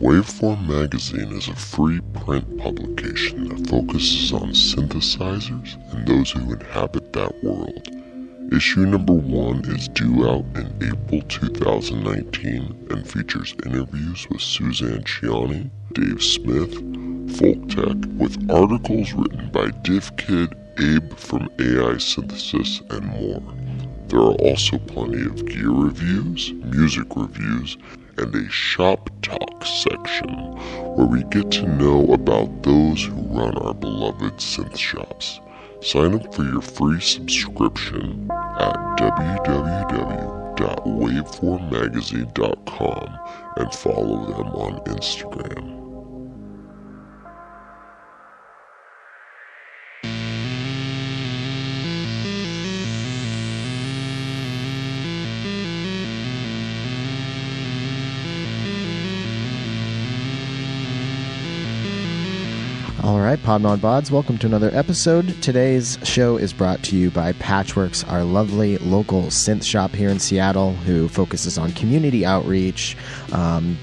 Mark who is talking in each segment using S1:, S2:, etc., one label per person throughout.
S1: Waveform Magazine is a free print publication that focuses on synthesizers and those who inhabit that world. Issue number one is due out in April 2019 and features interviews with Suzanne Ciani, Dave Smith, Folktek, with articles written by DivKid, Abe from AI Synthesis, and more. There are also plenty of gear reviews, music reviews, and a shop talk section where we get to know about those who run our beloved synth shops. Sign up for your free subscription at www.waveformmagazine.com and follow them on Instagram.
S2: Podmod Bods, welcome to another episode. Today's show is brought to you by Patchwerks, our lovely local synth shop here in Seattle who focuses on community outreach, um,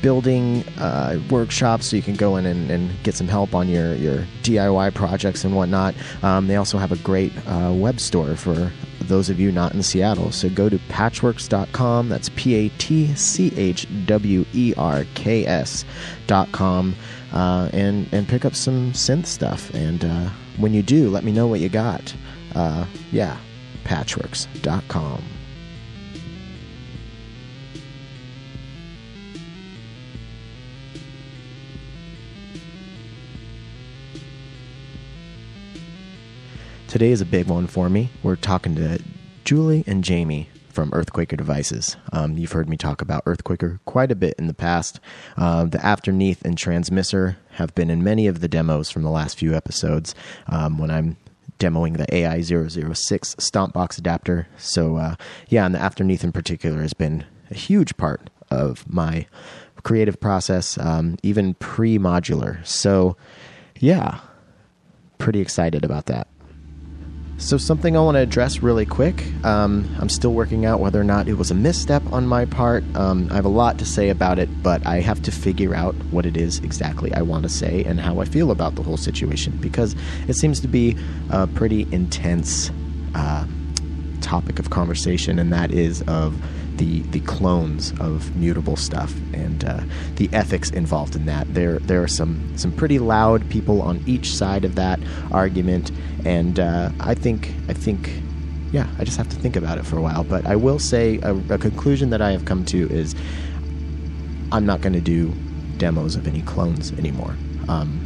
S2: building uh, workshops so you can go in and, and, get some help on your, your DIY projects and whatnot. Um, they also have a great uh, web store for those of you not in Seattle. So go to patchwerks.com. That's P A T C H W E R K S.com uh, and, and pick up some synth stuff. And uh, when you do, let me know what you got. Uh, yeah, patchwerks.com. Today is a big one for me. We're talking to Julie and Jamie from Earthquaker Devices. Um, you've heard me talk about Earthquaker quite a bit in the past. Uh, the Afterneath and Transmitter have been in many of the demos from the last few episodes um, when I'm demoing the AI006 Stompbox adapter. So, uh, yeah, and the Afterneath in particular has been a huge part of my creative process, um, even pre modular. So, yeah, pretty excited about that. So, something I want to address really quick. Um, I'm still working out whether or not it was a misstep on my part. Um, I have a lot to say about it, but I have to figure out what it is exactly I want to say and how I feel about the whole situation because it seems to be a pretty intense uh, topic of conversation, and that is of the the clones of mutable stuff and uh, the ethics involved in that. There there are some some pretty loud people on each side of that argument, and uh, I think I think yeah, I just have to think about it for a while. But I will say a, a conclusion that I have come to is I'm not going to do demos of any clones anymore. Um,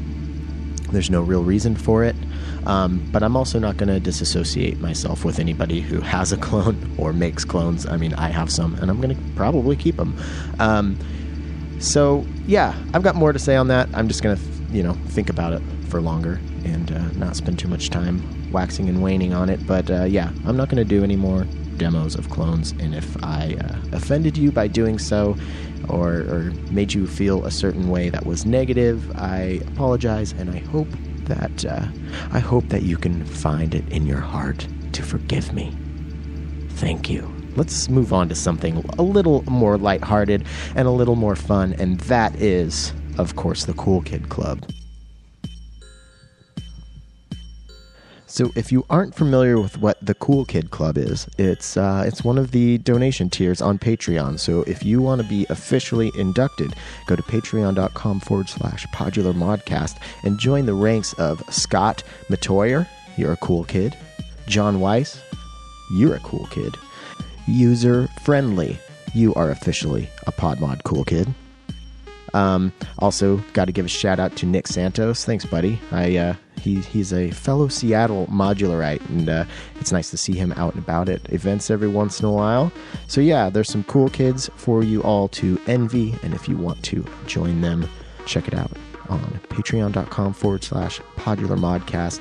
S2: there's no real reason for it. Um, but I'm also not going to disassociate myself with anybody who has a clone or makes clones. I mean, I have some, and I'm going to probably keep them. Um, so yeah, I've got more to say on that. I'm just going to, you know, think about it for longer and uh, not spend too much time waxing and waning on it. But uh, yeah, I'm not going to do any more demos of clones. And if I uh, offended you by doing so, or, or made you feel a certain way that was negative, I apologize, and I hope that uh, I hope that you can find it in your heart to forgive me. Thank you. Let's move on to something a little more lighthearted and a little more fun, and that is, of course, the Cool Kid Club. So, if you aren't familiar with what the Cool Kid Club is, it's uh, it's one of the donation tiers on Patreon. So, if you want to be officially inducted, go to patreon.com forward slash podular modcast and join the ranks of Scott Matoyer, you're a cool kid, John Weiss, you're a cool kid, User Friendly, you are officially a PodMod cool kid. Um, also, got to give a shout out to Nick Santos. Thanks, buddy. I uh, he, he's a fellow Seattle modularite, and uh, it's nice to see him out and about at events every once in a while. So, yeah, there's some cool kids for you all to envy, and if you want to join them, check it out on patreon.com forward slash podular modcast.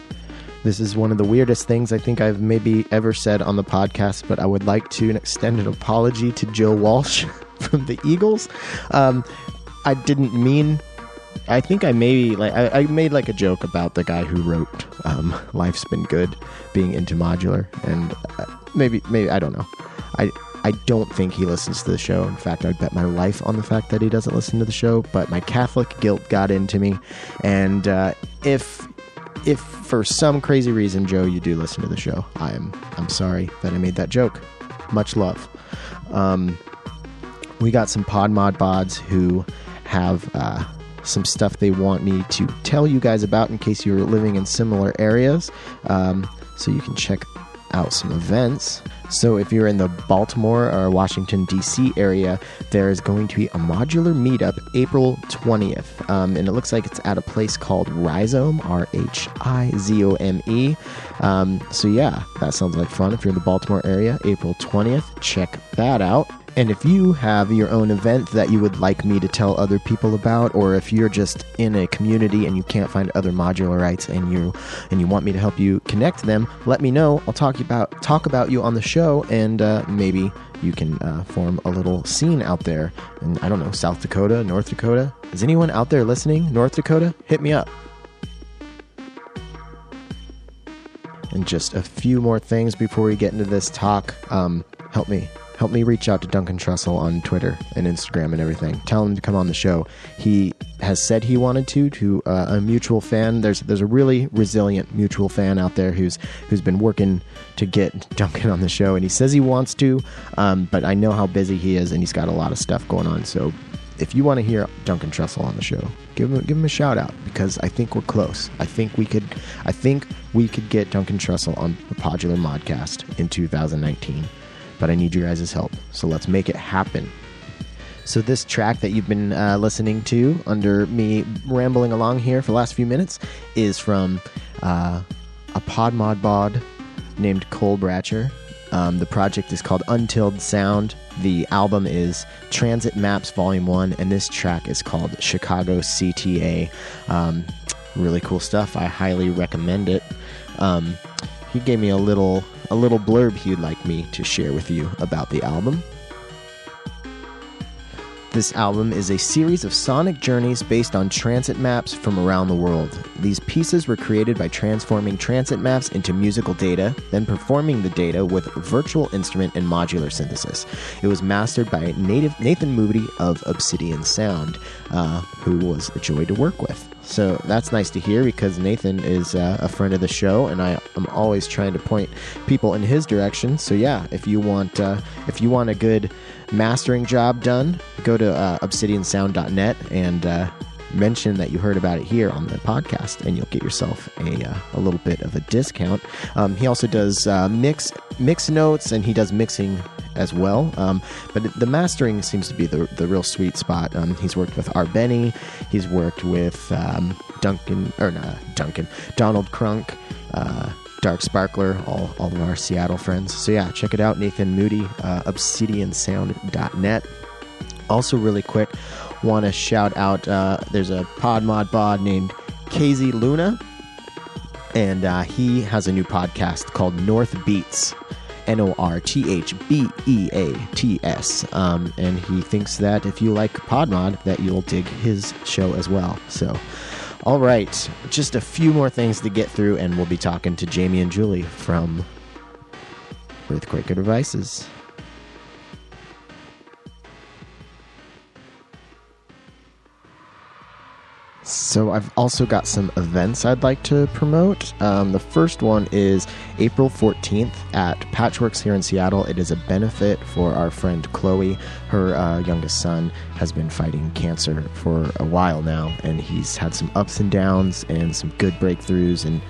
S2: This is one of the weirdest things I think I've maybe ever said on the podcast, but I would like to extend an apology to Joe Walsh from the Eagles. Um, I didn't mean. I think I maybe like I, I, made like a joke about the guy who wrote um, "Life's Been Good" being into modular, and uh, maybe maybe I don't know. I I don't think he listens to the show. In fact, I'd bet my life on the fact that he doesn't listen to the show. But my Catholic guilt got into me, and uh, if if for some crazy reason, Joe, you do listen to the show, I am I'm sorry that I made that joke. Much love. Um, we got some Pod Mod Bods who have uh, some stuff they want me to tell you guys about in case you're living in similar areas. Um, so you can check out some events. So if you're in the Baltimore or Washington, D.C. area, there's going to be a modular meetup April 20th. Um, and it looks like it's at a place called Rhizome, R H I Z O M E. Um, so yeah, that sounds like fun. If you're in the Baltimore area, April 20th, check that out. And if you have your own event that you would like me to tell other people about, or if you're just in a community and you can't find other modularites and you and you want me to help you connect them, let me know. I'll talk about talk about you on the show, and uh, maybe you can uh, form a little scene out there. And I don't know, South Dakota, North Dakota. Is anyone out there listening? North Dakota, hit me up. And just a few more things before we get into this talk. Um, help me help me reach out to Duncan Trussell on Twitter and Instagram and everything. Tell him to come on the show. He has said he wanted to to uh, a mutual fan. There's there's a really resilient mutual fan out there who's who's been working to get Duncan on the show, and he says he wants to, um, but I know how busy he is, and he's got a lot of stuff going on. So if you want to hear Duncan Trussell on the show, give him give him a shout out because I think we're close. I think we could I think we could get Duncan Trussell on the Podular Modcast in 2019 but I need your guys' help. So let's make it happen. So, this track that you've been uh, listening to under me rambling along here for the last few minutes is from uh, a pod mod bod named Cole Bratcher. Um, the project is called Untilled Sound. The album is Transit Maps Volume 1, and this track is called Chicago CTA. Um, really cool stuff. I highly recommend it. Um, he gave me a little a little blurb he'd like me to share with you about the album. This album is a series of sonic journeys based on transit maps from around the world. These pieces were created by transforming transit maps into musical data, then performing the data with virtual instrument and modular synthesis. It was mastered by native Nathan Moody of Obsidian Sound, uh, who was a joy to work with. So that's nice to hear because Nathan is uh, a friend of the show, and I am always trying to point people in his direction. So yeah, if you want uh, if you want a good mastering job done, go to uh, obsidiansound.net and uh, mention that you heard about it here on the podcast, and you'll get yourself a, uh, a little bit of a discount. Um, he also does uh, mix mix notes, and he does mixing as well. Um, but the mastering seems to be the, the real sweet spot. Um, he's worked with R. Beny, he's worked with um, Duncan, or not Duncan, Donald Crunk. Uh, Dark Sparkler, all, all of our Seattle friends. So, yeah, check it out. Nathan Moody, uh, obsidiansound.net. Also, really quick, want to shout out uh, there's a pod mod bod named KZ Luna, and uh, he has a new podcast called North Beats. N O R T H B E A T S. Um, and he thinks that if you like Podmod, that you'll dig his show as well. So, all right, just a few more things to get through, and we'll be talking to Jamie and Julie from Earthquaker Devices. So I've also got some events I'd like to promote. Um, the first one is April 14th at Patchwerks here in Seattle. It is a benefit for our friend Chloe. Her uh, youngest son has been fighting cancer for a while now, and he's had some ups and downs and some good breakthroughs. And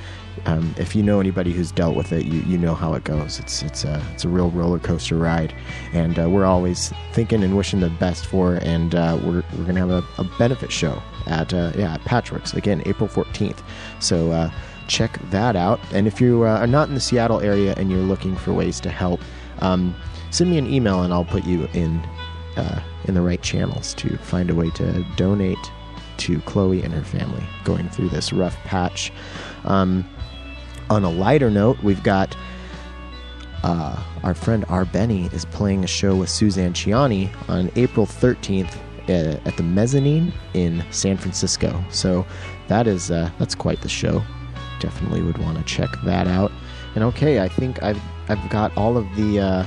S2: um, if you know anybody who's dealt with it, you, you know how it goes. It's it's a it's a real roller coaster ride, and uh, we're always thinking and wishing the best for. Her, and uh, we're we're gonna have a, a benefit show at uh, yeah at Patchwerks again April 14th. So uh, check that out. And if you uh, are not in the Seattle area and you're looking for ways to help, um, send me an email and I'll put you in uh, in the right channels to find a way to donate to Chloe and her family going through this rough patch. Um, on a lighter note, we've got uh, our friend R Beny is playing a show with Suzanne Ciani on April 13th uh, at the Mezzanine in San Francisco. So that is uh, that's quite the show. Definitely would want to check that out. And okay, I think I've I've got all of the uh,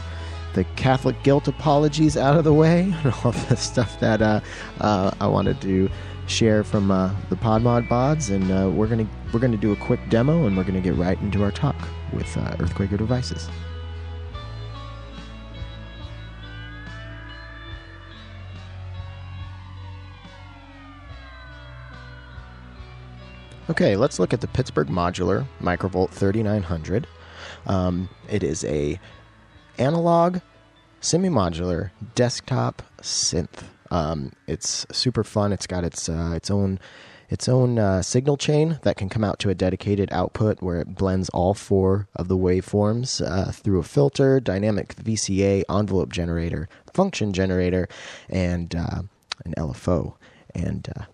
S2: the Catholic guilt apologies out of the way, and all the stuff that uh, uh, I wanted to share from the Podmod Bods, and we're gonna we're gonna do a quick demo, and we're gonna get right into our talk with uh, Earthquaker devices. Okay, let's look at the Pittsburgh Modular Microvolt 3900. Um, it is a analog semi-modular desktop synth. Um, it's super fun. It's got its uh, its own its own uh, signal chain that can come out to a dedicated output where it blends all four of the waveforms uh, through a filter, dynamic VCA, envelope generator, function generator, and uh, an LFO. And uh,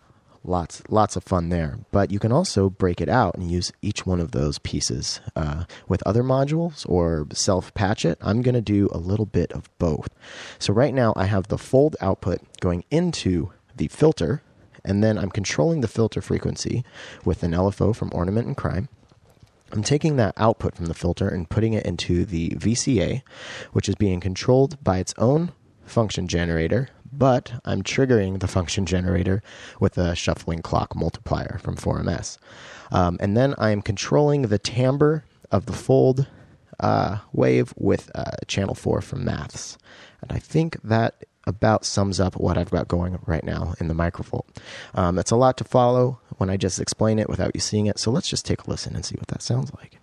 S2: lots lots of fun there. But you can also break it out and use each one of those pieces uh, with other modules or self patch it. I'm going to do a little bit of both. So right now I have the fold output going into the filter, and then I'm controlling the filter frequency with an LFO from Ornament and Crime. I'm taking that output from the filter and putting it into the VCA, which is being controlled by its own function generator but I'm triggering the function generator with a shuffling clock multiplier from 4MS. Um, and then I'm controlling the timbre of the fold uh, wave with uh, channel 4 from Maths. And I think that about sums up what I've got going right now in the microvolt. Um, it's a lot to follow when I just explain it without you seeing it, so let's just take a listen and see what that sounds like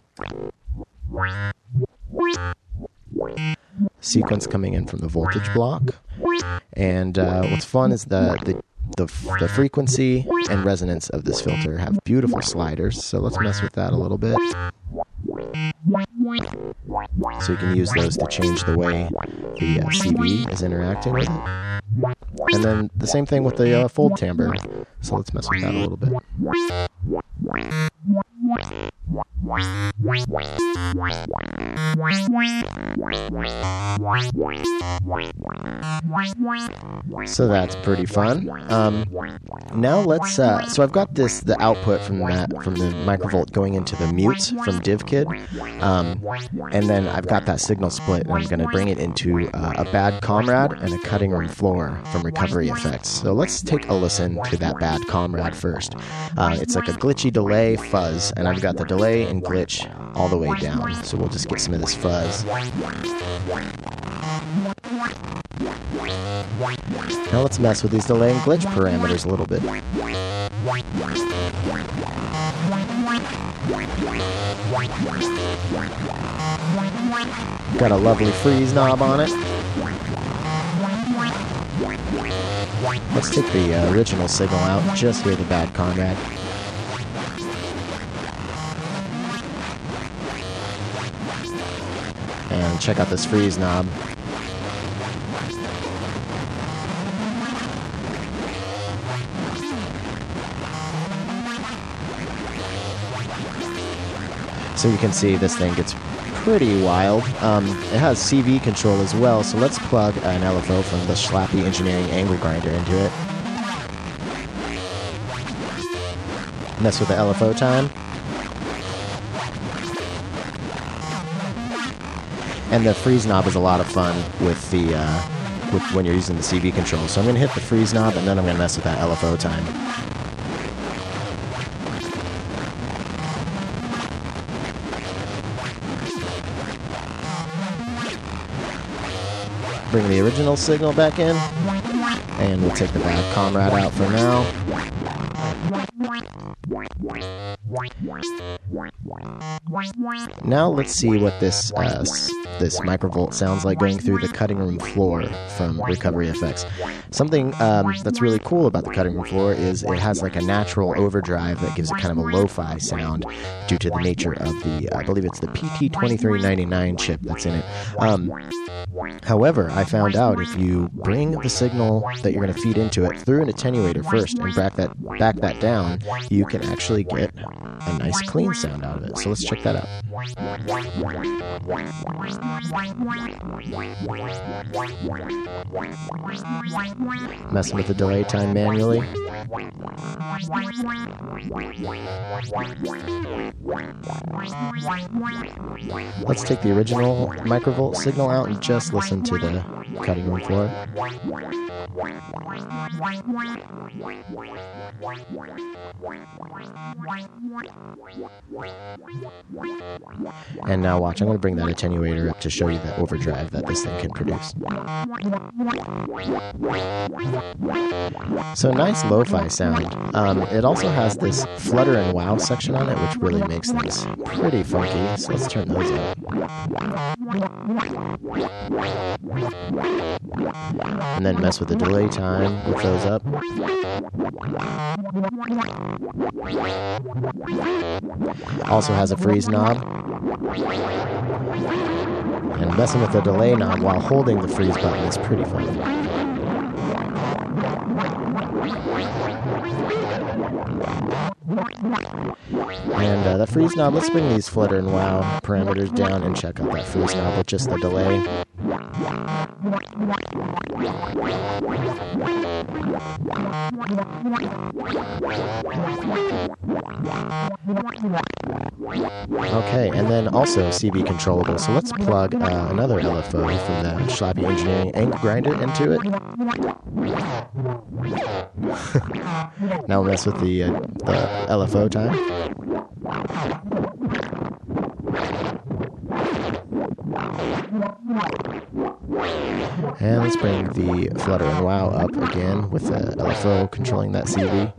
S2: sequence coming in from the voltage block. And uh, what's fun is the, the the, the frequency and resonance of this filter have beautiful sliders. So let's mess with that a little bit. So you can use those to change the way the uh, is interacting with it. And then the same thing with the uh, fold timbre. So let's mess with that a little bit. So that's pretty fun. Um, now let's. Uh, so I've got this the output from that from the microvolt going into the mute from DivKid, um, and then I've got that signal split, and I'm going to bring it into uh, a bad comrade and a cutting room floor from Recovery Effects. So let's take a listen to that bad comrade first. Uh, it's like a glitchy delay fuzz, and I've got the delay and glitch all the way down. So we'll just get some of this fuzz. Now let's mess with these delay and glitch parameters a little bit. Got a lovely freeze knob on it. Let's take the uh, original signal out, just hear the bad comrade. And check out this freeze knob. You can see this thing gets pretty wild. Um, it has CV control as well, so let's plug an LFO from the Schlappi Engineering Angle Grinder into it. Mess with the LFO time. And the freeze knob is a lot of fun with the uh, with when you're using the CV control. So I'm going to hit the freeze knob and then I'm going to mess with that LFO time. Bring the original signal back in. And we'll take the bad comrade out for now. Now let's see what this uh, this microvolt sounds like going through the cutting room floor from Recovery Effects. Something um, that's really cool about the cutting room floor is it has like a natural overdrive that gives it kind of a lo-fi sound due to the nature of the I believe it's the PT2399 chip that's in it. Um, however, I found out if you bring the signal that you're going to feed into it through an attenuator first and back that back that down, you can actually get a nice clean sound out of it. So let's check that out. Messing with the delay time manually. Let's take the original microvolt signal out and just listen to the cutting room floor. And now watch, I'm going to bring that attenuator up to show you the overdrive that this thing can produce. So nice lo-fi sound. Um, it also has this flutter and wow section on it, which really makes things pretty funky. So let's turn those up. And then mess with the delay time with those up. Also has a freeze knob. And messing with the delay knob while holding the freeze button is pretty fun. And uh, that freeze knob, let's bring these flutter and wow parameters down and check out that freeze knob with just the delay. Okay, and then also CV controllable. So let's plug uh, another LFO from the Schlappi Engineering angle grinder into it. now we'll mess with the, uh, the LFO time. And let's bring the Flutter and Wow up again with the LFO controlling that CV.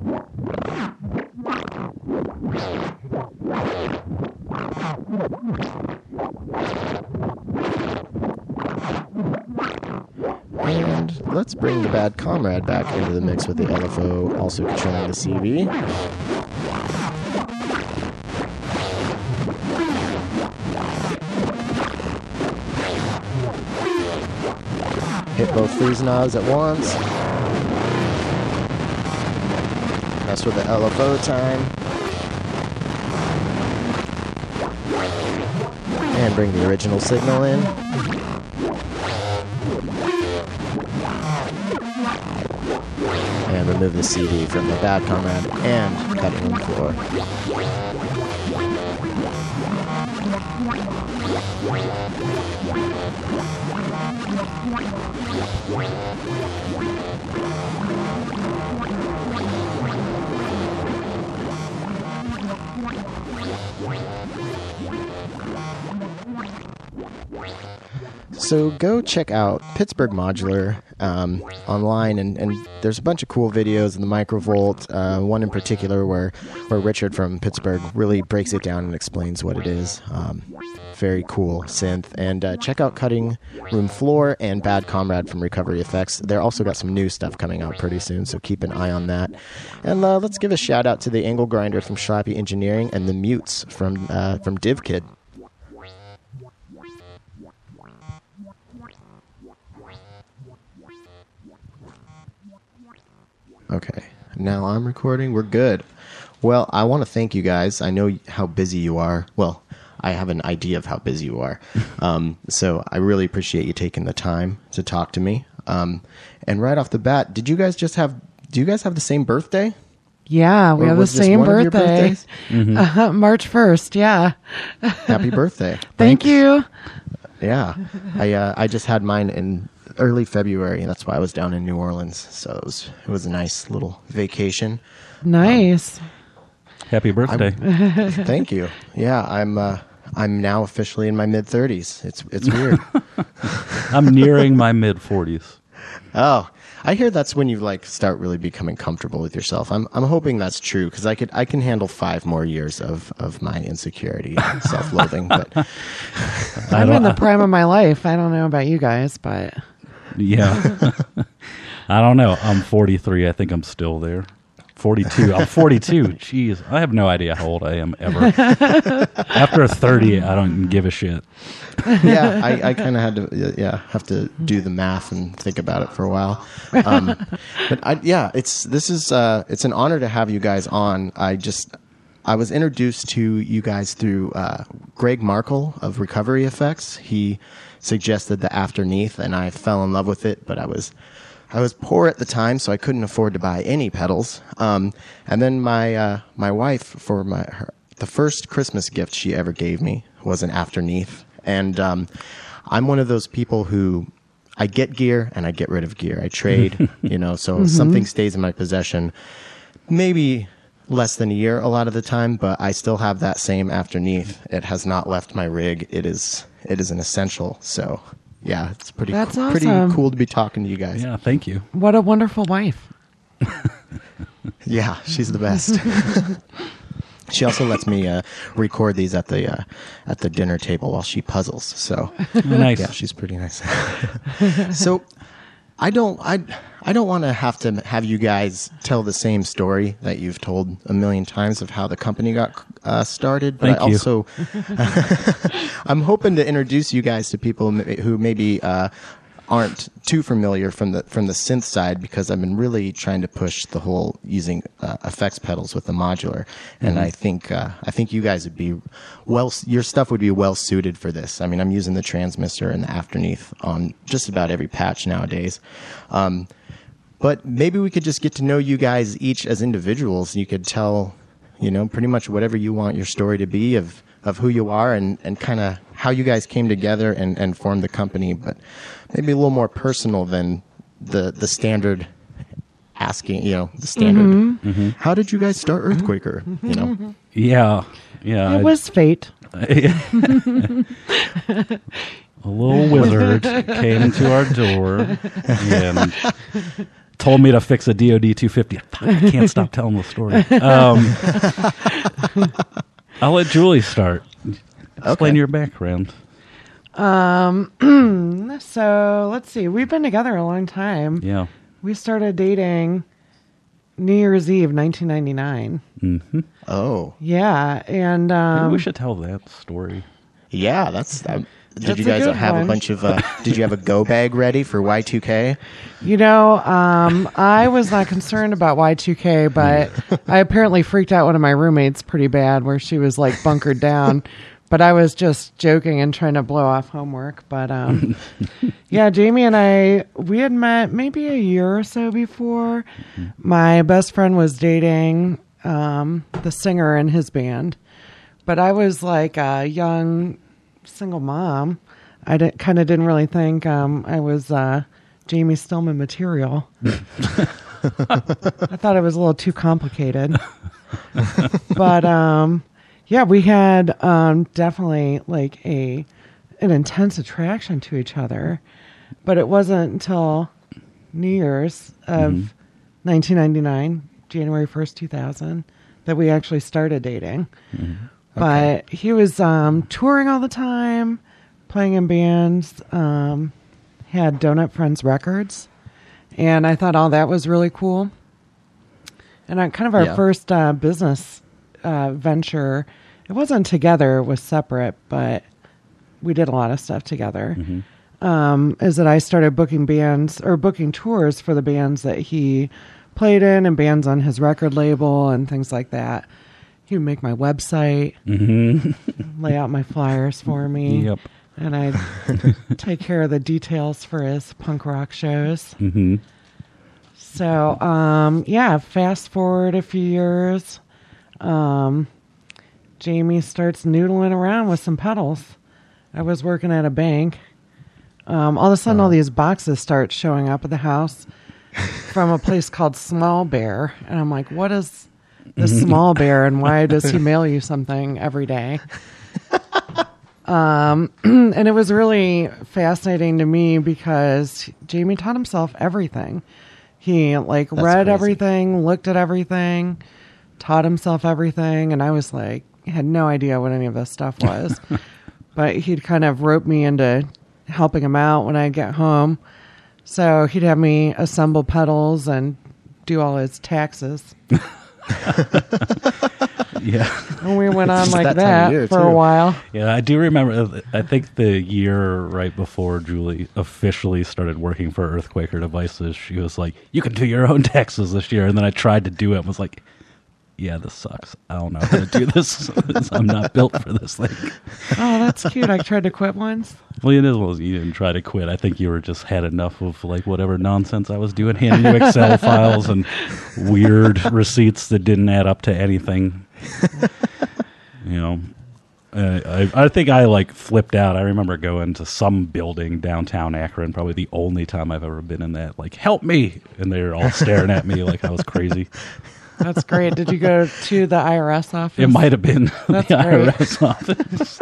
S2: And let's bring the Bad Comrade back into the mix with the LFO also controlling the CV. Hit both freeze knobs at once. Mess with the LFO time. And bring the original signal in. And remove the CV from the bad comrade and cutting room floor. So go check out Pittsburgh Modular um, online, and, and there's a bunch of cool videos in the Microvolt. Uh, one in particular where where Richard from Pittsburgh really breaks it down and explains what it is. Um, very cool synth. And uh, check out Cutting Room Floor and Bad Comrade from Recovery Effects. They're also got some new stuff coming out pretty soon, so keep an eye on that. And uh, let's give a shout out to the Angle Grinder from Schlappi Engineering and the Mutes from uh, from DivKid. Okay, now I'm recording. We're good. Well, I want to thank you guys. I know how busy you are. Well, I have an idea of how busy you are. Um, so I really appreciate you taking the time to talk to me. Um, and right off the bat, did you guys just have? Do you guys have the same birthday?
S3: Yeah, we
S2: Or
S3: have the same
S2: one of your
S3: birthday. Uh, March 1st, yeah.
S2: Happy birthday!
S3: Thank you.
S2: Yeah, I uh, I just had mine in early February, and that's why I was down in New Orleans. So it was it was a nice little vacation.
S3: Nice.
S4: Happy birthday.
S2: Thank you. Yeah, I'm uh, I'm now officially in my mid thirties. It's it's weird.
S4: I'm nearing my mid 40s.
S2: oh, I hear that's when you like start really becoming comfortable with yourself. I'm I'm hoping that's true because I could I can handle five more years of of my insecurity and self loathing. But
S3: I'm in the prime of my life. I don't know about you guys, but
S4: Yeah. I don't know. I'm 43. I think I'm still there. 42. I'm 42. Jeez. I have no idea how old I am ever. After 30, I don't give a shit.
S2: yeah, I, I kind of had to yeah have to do the math and think about it for a while. Um, but I, yeah, it's this is uh, it's an honor to have you guys on. I just. I was introduced to you guys through uh, Greg Markle of Recovery Effects. He suggested the Afterneath, and I fell in love with it. But I was I was poor at the time, so I couldn't afford to buy any pedals. Um, and then my uh, my wife, for my her, the first Christmas gift she ever gave me was an Afterneath, and um, I'm one of those people who I get gear and I get rid of gear. I trade, you know, so something stays in my possession. Maybe less than a year a lot of the time, but I still have that same Afterneath. It has not left my rig. It is it is an essential. So yeah, it's pretty
S3: That's
S2: co- pretty
S3: awesome.
S2: cool to be talking to you guys.
S4: Yeah, thank you.
S3: What a wonderful wife.
S2: Yeah, she's the best. she also lets me uh, record these at the uh, at the dinner table while she puzzles. So
S4: Nice.
S2: yeah, she's pretty nice. so I don't I I don't want to have to have you guys tell the same story that you've told a million times of how the company got uh, started. But
S4: Thank
S2: I
S4: you.
S2: also I'm hoping to introduce you guys to people who maybe uh, aren't too familiar from the from the synth side because I've been really trying to push the whole using uh, effects pedals with the modular, and
S4: Mm-hmm.
S2: I think uh, I think you guys would be well. Your stuff would be well suited for this. I mean, I'm using the transmitter and the afterneath on just about every patch nowadays. Um, but maybe we could just get to know you guys each as individuals. You could tell, you know, pretty much whatever you want your story to be of of who you are and, and kind of how you guys came together and, and formed the company, but maybe a little more personal than the the standard asking, you know, the standard.
S4: Mm-hmm.
S2: How did you guys start Earthquaker? You know,
S4: Yeah, yeah.
S3: It was fate.
S4: a little wizard came to our door and told me to fix a DoD 250. Fuck, I can't stop telling the story. Um, I'll let Julie start. Explain
S2: Okay.
S4: your background.
S3: Um, So let's see. We've been together a long time.
S4: Yeah.
S3: We started dating New Year's Eve, 1999.
S4: hmm
S2: oh
S3: Yeah, and
S4: Maybe
S3: um,
S4: we should tell that story.
S2: yeah, that's. Uh, did
S3: That's
S2: you guys
S3: good
S2: have
S3: one.
S2: a bunch of? Uh, did you have a go bag ready for Y2K?
S3: you know, um, I was not concerned about Y2K, but I apparently freaked out one of my roommates pretty bad, where she was like bunkered down. But I was just joking and trying to blow off homework. But um, yeah, Jamie and I, we had met maybe a year or so before. My best friend was dating um, the singer in his band, but I was like a young single mom. I didn't, kind of didn't really think um, I was uh, Jamie Stillman material. I thought it was a little too complicated. but um, yeah, we had um, definitely like a an intense attraction to each other. But it wasn't until New Year's of 1999, January 1st, 2000, that we actually started dating. But he was um, touring all the time, playing in bands, um, had Donut Friends Records. And I thought all that was really cool. And kind of our
S2: Yeah.
S3: first uh, business uh, venture, it wasn't together, it was separate, but we did a lot of stuff together. Um, is that I started booking bands or booking tours for the bands that he played in and bands on his record label and things like that. He would make my website, lay out my flyers for me,
S4: Yep.
S3: and I'd take care of the details for his punk rock shows.
S4: hmm
S3: So, um, yeah, fast forward a few years. Um, Jamie starts noodling around with some pedals. I was working at a bank. Um, all of a sudden, all these boxes start showing up at the house from a place called Small Bear. And I'm like, what is this Small Bear and why does he mail you something every day? Um, and it was really fascinating to me because Jamie taught himself everything. He like
S2: That's
S3: read
S2: crazy.
S3: everything, looked at everything, taught himself everything, and I was like, had no idea what any of this stuff was. but he'd kind of rope me into helping him out when I get home. So he'd have me assemble pedals and do all his taxes.
S4: Yeah.
S3: And we went on like
S2: that
S3: that,
S2: year,
S3: for
S2: too.
S3: a while.
S4: Yeah, I do remember. I think the year right before Julie officially started working for Earthquaker Devices, she was like, "You can do your own taxes this year." And then I tried to do it, and was like, yeah, this sucks. I don't know how to do this. I'm not built for this thing.
S3: Oh, that's cute. I tried to quit once.
S4: Well, it is. Well, you didn't try to quit. I think you were just had enough of like whatever nonsense I was doing, handing you Excel files and weird receipts that didn't add up to anything. you know, uh, I, I think I like flipped out. I remember going to some building downtown Akron, probably the only time I've ever been in that. Like, help me! And they're all staring at me like I was crazy.
S3: That's great. Did you go to the IRS office?
S4: It might have been
S3: That's
S4: the
S3: great.
S4: IRS office.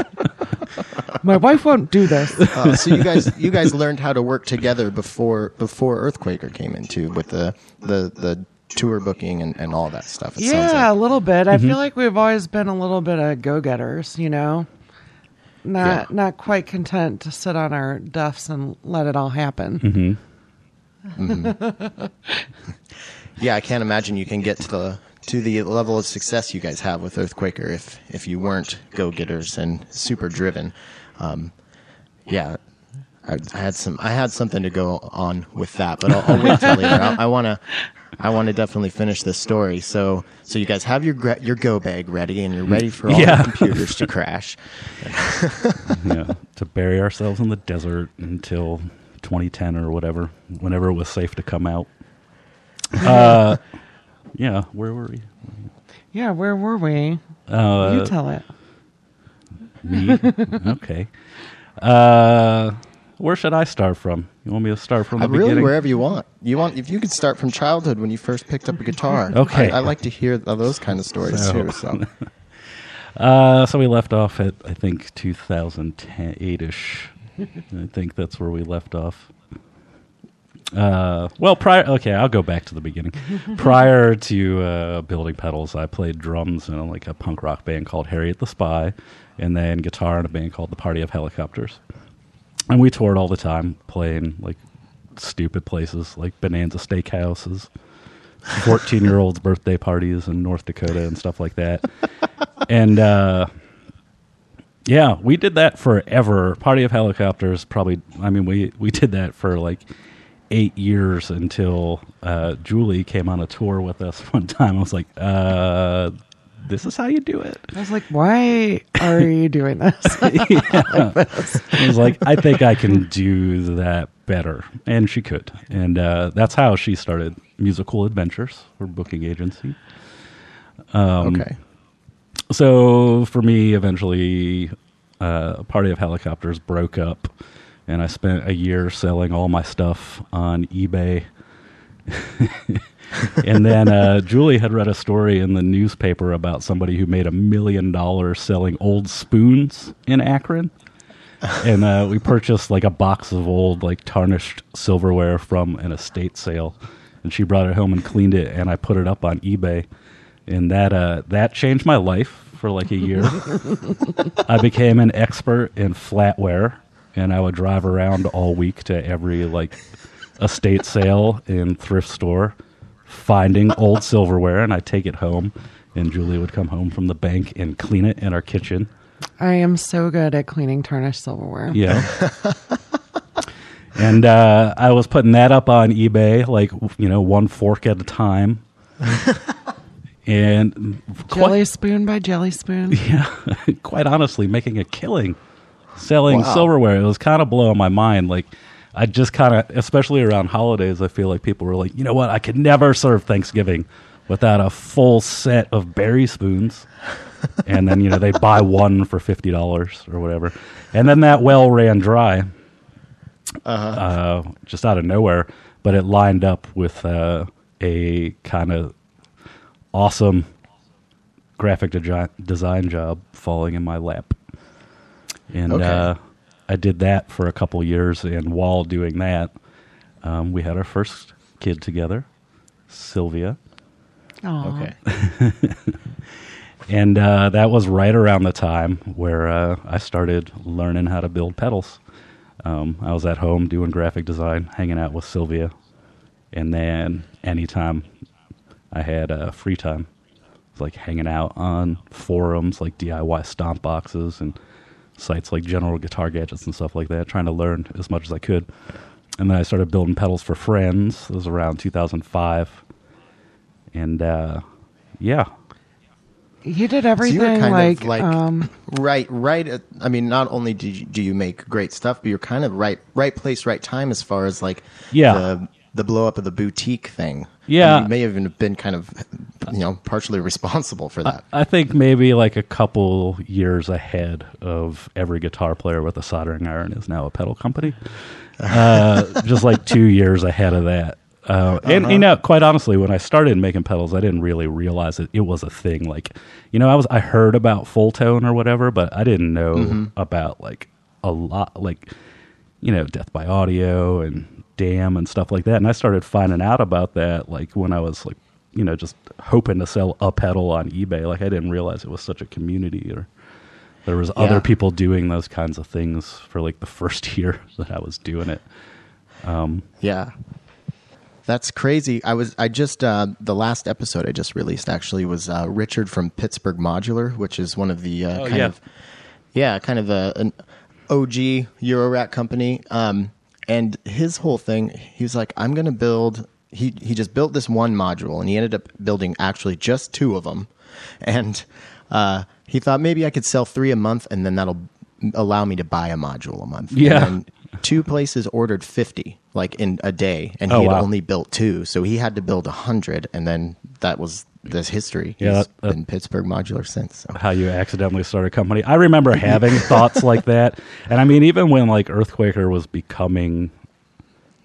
S3: My wife won't do this.
S2: Uh, so you guys, you guys learned how to work together before before Earthquaker came into with the the the tour booking and, and all that stuff. It sounds
S3: Yeah, a little bit. I
S4: Mm-hmm.
S3: feel like we've always been a little bit of go-getters, you know. Not
S2: Yeah.
S3: not quite content to sit on our duffs and let it all happen.
S4: Mm-hmm.
S2: Yeah. I can't imagine you can get to the to the level of success you guys have with Earthquaker if if you weren't go getters and super driven. Um, yeah. I, I had some. I had something to go on with that, but I'll, I'll wait till later. I, I want to. I want to definitely finish this story. So, so you guys have your your go bag ready, and you're ready for all
S4: Yeah.
S2: the computers to crash.
S4: yeah, to bury ourselves in the desert until 2010 or whatever, whenever it was safe to come out. Uh, yeah, where were we?
S3: Yeah, where were we?
S4: Uh,
S3: you tell it.
S4: me. okay. Uh, where should I start from? You want me to start from the
S2: I really
S4: beginning?
S2: wherever you want. You want if you could start from childhood when you first picked up a guitar.
S4: Okay.
S2: I, I like to hear those kind of stories
S4: So-
S2: too. So
S4: Uh, so we left off at I think 2008 ish. I think that's where we left off. Uh, well, prior. Okay, I'll go back to the beginning. prior to uh, building pedals, I played drums in like a punk rock band called Harriet the Spy, and then guitar in a band called the Party of Helicopters. And we toured all the time, playing like stupid places like Bonanza Steakhouses, fourteen-year-olds' birthday parties in North Dakota, and stuff like that. and uh, yeah, we did that forever. Party of Helicopters, probably. I mean, we we did that for like eight years until uh, Julie came on a tour with us one time. I was like, uh, "This is how you do it."
S3: I was like, why are you doing this?
S4: I was like, "I think I can do that better," and she could, and uh, that's how she started Musical Adventures, her booking agency. Um,
S2: okay.
S4: so for me, eventually, uh, Party of Helicopters broke up, and I spent a year selling all my stuff on eBay. and then uh, Julie had read a story in the newspaper about somebody who made a million dollars selling old spoons in Akron. and uh, we purchased like a box of old, like tarnished silverware from an estate sale. And she brought it home and cleaned it, and I put it up on eBay and that uh, that changed my life for like a year. I became an expert in flatware, and I would drive around all week to every like estate sale and thrift store, finding old silverware, and I'd take it home. And Julie would come home from the bank and clean it in our kitchen.
S3: I am so good at cleaning tarnished silverware.
S4: Yeah. and uh, I was putting that up on eBay, like you know, one fork at a time. and quite-
S3: Jelly spoon by jelly spoon.
S4: yeah, quite honestly, making a killing selling
S2: Wow.
S4: silverware. It was kind of blowing my mind. Like, I just kind of, especially around holidays, I feel like people were like, you know what, I could never serve Thanksgiving without a full set of berry spoons. and then, you know, they buy one for $50 or whatever. And then that well ran dry Uh huh. just out of nowhere, but it lined up with uh, a kind of awesome graphic degi- design job falling in my lap. And
S2: Okay.
S4: uh, I did that for a couple years, and while doing that, um, we had our first kid together, Sylvia.
S3: Aw.
S2: Okay.
S4: And uh, that was right around the time where uh, I started learning how to build pedals. Um, I was at home doing graphic design, hanging out with Sylvia, and then anytime I had uh, free time, it was like hanging out on forums like DIY stomp boxes and sites like General Guitar Gadgets and stuff like that, trying to learn as much as I could. And then I started building pedals for friends. It was around 2005, and uh, yeah,
S3: you did
S2: So you
S3: everything
S2: kind
S3: like,
S2: of like
S3: um,
S2: right, right. At, I mean, not only do you, do you make great stuff, but you're kind of right, right place, right time as far as like
S4: Yeah.
S2: the the blow up of the boutique thing.
S4: Yeah.
S2: And you may have even been kind of you know partially responsible for that.
S4: I think maybe like a couple years ahead of every guitar player with a soldering iron is now a pedal company. Uh, just like two years ahead of that. Uh, and you know, quite honestly, when I started making pedals, I didn't really realize that it was a thing. Like, you know, I was I heard about Fulltone or whatever, but I didn't know about like a lot, like you know, Death by Audio and Damn and stuff like that. And I started finding out about that like when I was like, you know, just hoping to sell a pedal on eBay. Like I didn't realize it was such a community or there was
S2: Yeah.
S4: other people doing those kinds of things for like the first year that I was doing it.
S2: Yeah. That's crazy. I was I just uh, the last episode I just released actually was uh, Richard from Pittsburgh Modular, which is one of the uh,
S4: Oh,
S2: kind
S4: yeah.
S2: of yeah, kind of a, an OG Eurorack company. Um, and his whole thing, he was like, I'm going to build. He he just built this one module, and he ended up building actually just two of them, and uh, he thought maybe I could sell three a month, and then that'll allow me to buy a module a month.
S4: Yeah.
S2: And two places ordered 50 like in a day and
S4: Oh,
S2: he had
S4: wow.
S2: only built two so he had to build 100 and then that was this history
S4: Yeah, that- that-
S2: been pittsburgh modular since so.
S4: how you accidentally start a company. I remember having thoughts like that. And I mean, even when like Earthquaker was becoming,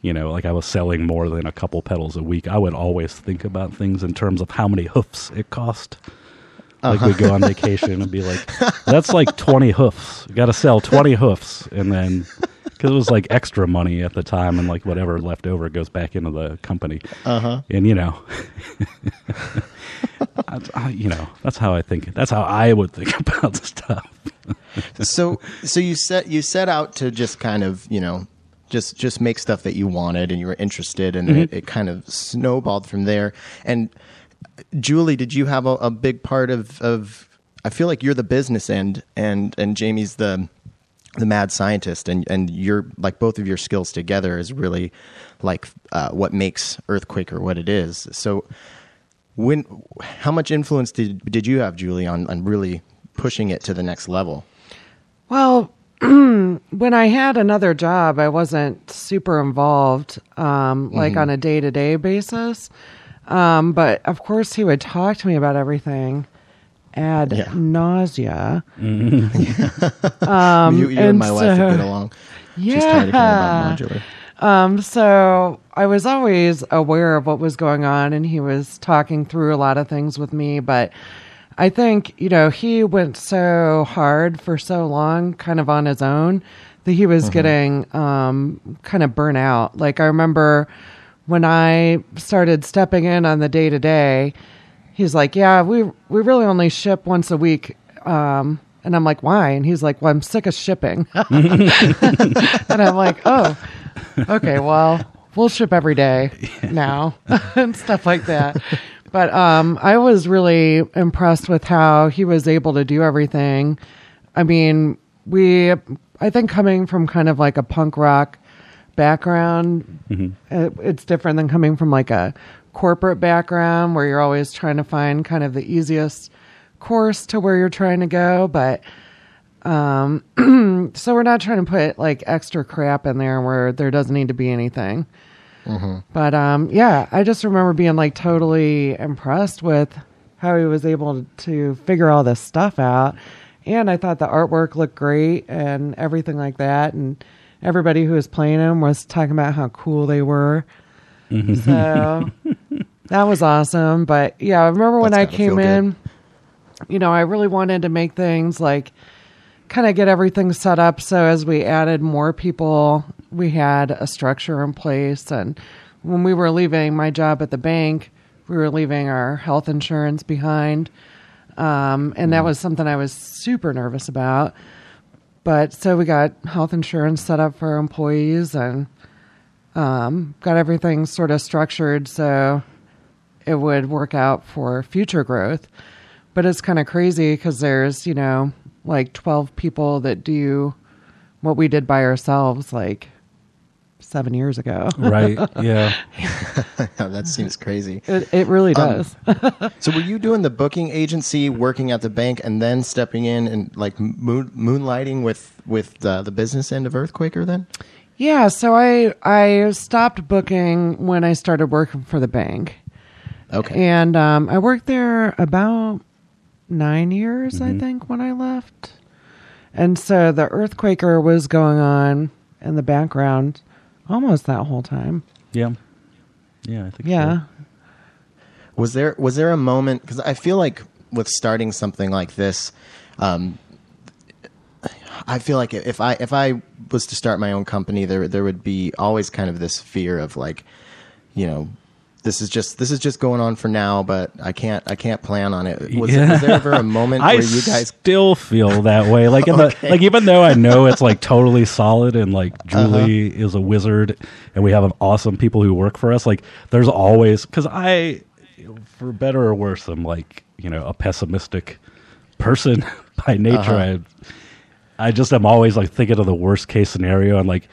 S4: you know, like I was selling more than a couple pedals a week, I would always think about things in terms of how many hoofs it cost. Like we'd go on uh-huh. vacation and be like, that's like 20 hoofs. Got to sell 20 hoofs. And then, because it was like extra money at the time and like whatever left over goes back into the company.
S2: uh-huh
S4: And, you know, I, I- you know, that's how I think. That's how I would think about stuff.
S2: so so you set you set out to just kind of you know just just make stuff that you wanted and you were interested and
S4: Mm-hmm.
S2: it, it kind of snowballed from there and julie did you have a, a big part of of i feel like you're the business end and and jamie's the the mad scientist and and you're like both of your skills together is really like uh, what makes earthquaker what it is. So when how much influence did did you have julie on on really pushing it to the next level?
S3: Well, when I had another job, I wasn't super involved, um, like on a day to day basis. Um, but of course, he would talk to me about everything ad
S2: Yeah.
S3: nausea.
S2: you, you and,
S3: and
S2: my wife would
S3: so-
S2: get along. She's tired of hearing about modular.
S3: Um, so I was always aware of what was going on, and he was talking through a lot of things with me. But I think, you know, he went so hard for so long, kind of on his own, that he was getting um, kind of burnt out. Like, I remember when I started stepping in on the day to day, he's like, Yeah, we, we really only ship once a week. Um, and I'm like, Why? And he's like, Well, I'm sick of shipping. and I'm like, oh, okay, well, we'll ship every day now and stuff like that. But um, I was really impressed with how he was able to do everything. I mean, we, I think coming from kind of like a punk rock background, it, it's different than coming from like a corporate background where you're always trying to find kind of the easiest course to where you're trying to go. But um, so we're not trying to put like extra crap in there where there doesn't need to be anything. Mm-hmm. But um, yeah, I just remember being like totally impressed with how he was able to figure all this stuff out. And I thought the artwork looked great and everything like that. And everybody who was playing him was talking about how cool they were. Mm-hmm. so that was awesome. But yeah, I remember when
S2: That's
S3: I came
S2: good.
S3: in, you know, I really wanted to make things like kind of get everything set up so as we added more people we had a structure in place and when we were leaving my job at the bank we were leaving our health insurance behind um, and that was something i was super nervous about but so we got health insurance set up for employees and um, got everything sort of structured so it would work out for future growth but it's kind of crazy because there's you know like 12 people that do what we did by ourselves like seven years ago
S4: Right. Yeah.
S2: Yeah, that seems crazy.
S3: It, it really
S2: Um,
S3: does.
S2: So were you doing the booking agency, working at the bank, and then stepping in and like moon, moonlighting with with uh, the business end of Earthquaker? Then
S3: yeah, so I I stopped booking when I started working for the bank.
S2: Okay,
S3: And um, I worked there about nine years,
S2: Mm-hmm.
S3: I think, when I left. And so the Earthquaker was going on in the background almost that whole time.
S4: Yeah. Yeah, I think
S3: Yeah.
S4: so.
S2: was there was there a moment? Because I feel like with starting something like this, um, I feel like if I if I was to start my own company, there there would be always kind of this fear of like, you know. This is just this is just going on for now, but I can't I can't plan on it. Was,
S4: Yeah.
S2: was there ever a moment where you guys
S4: still feel that way. Like in
S2: Okay.
S4: the like even though I know it's like totally solid and like Julie
S2: Uh-huh.
S4: is a wizard and we have an awesome people who work for us, like there's always cuz I for better or worse I'm like, you know, a pessimistic person by nature.
S2: Uh-huh.
S4: I I just am always like thinking of the worst case scenario and like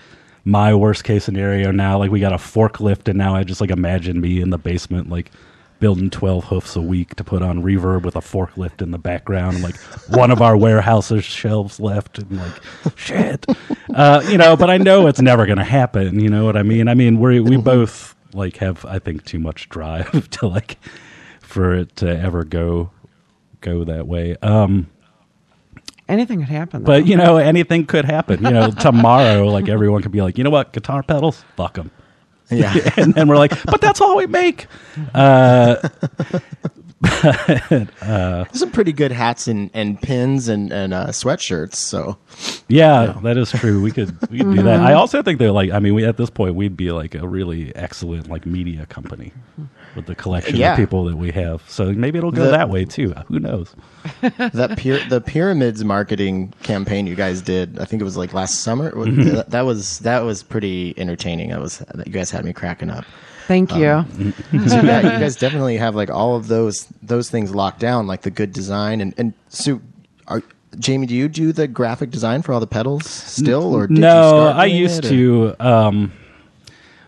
S4: my worst case scenario now like we got a forklift and now I just like imagine me in the basement like building 12 hoofs a week to put on reverb with a forklift in the background and like one of our warehouses shelves left and like shit. Uh, you know but i know it's never going to happen you know what i mean? I mean we we both like have i think too much drive to like for it to ever go go that way. Um
S3: Anything could happen.
S4: but you know anything could happen. You know tomorrow like everyone could be like you know what? Guitar pedals? Fuck them
S2: yeah.
S4: And then we're like but that's all we make. Uh
S2: There's some pretty good hats and, and pins and and uh, sweatshirts. So.
S4: Yeah, that is true. We could we could do that. I also think they're like I mean we at this point we'd be like a really excellent like media company with the collection
S2: Yeah.
S4: of people that we have. So maybe it'll go
S2: The-
S4: that way too. Who knows?
S2: that pyra- the pyramids marketing campaign you guys did, I think it was like last summer.
S4: Mm-hmm.
S2: that, that was that was pretty entertaining. That was you guys had me cracking up.
S3: Thank you.
S2: um, So yeah, you guys definitely have like all of those those things locked down, like the good design and and so. Are, Jamie, do you do the graphic design for all the pedals still, or did you
S4: no,
S2: start
S4: I used
S2: it,
S4: to um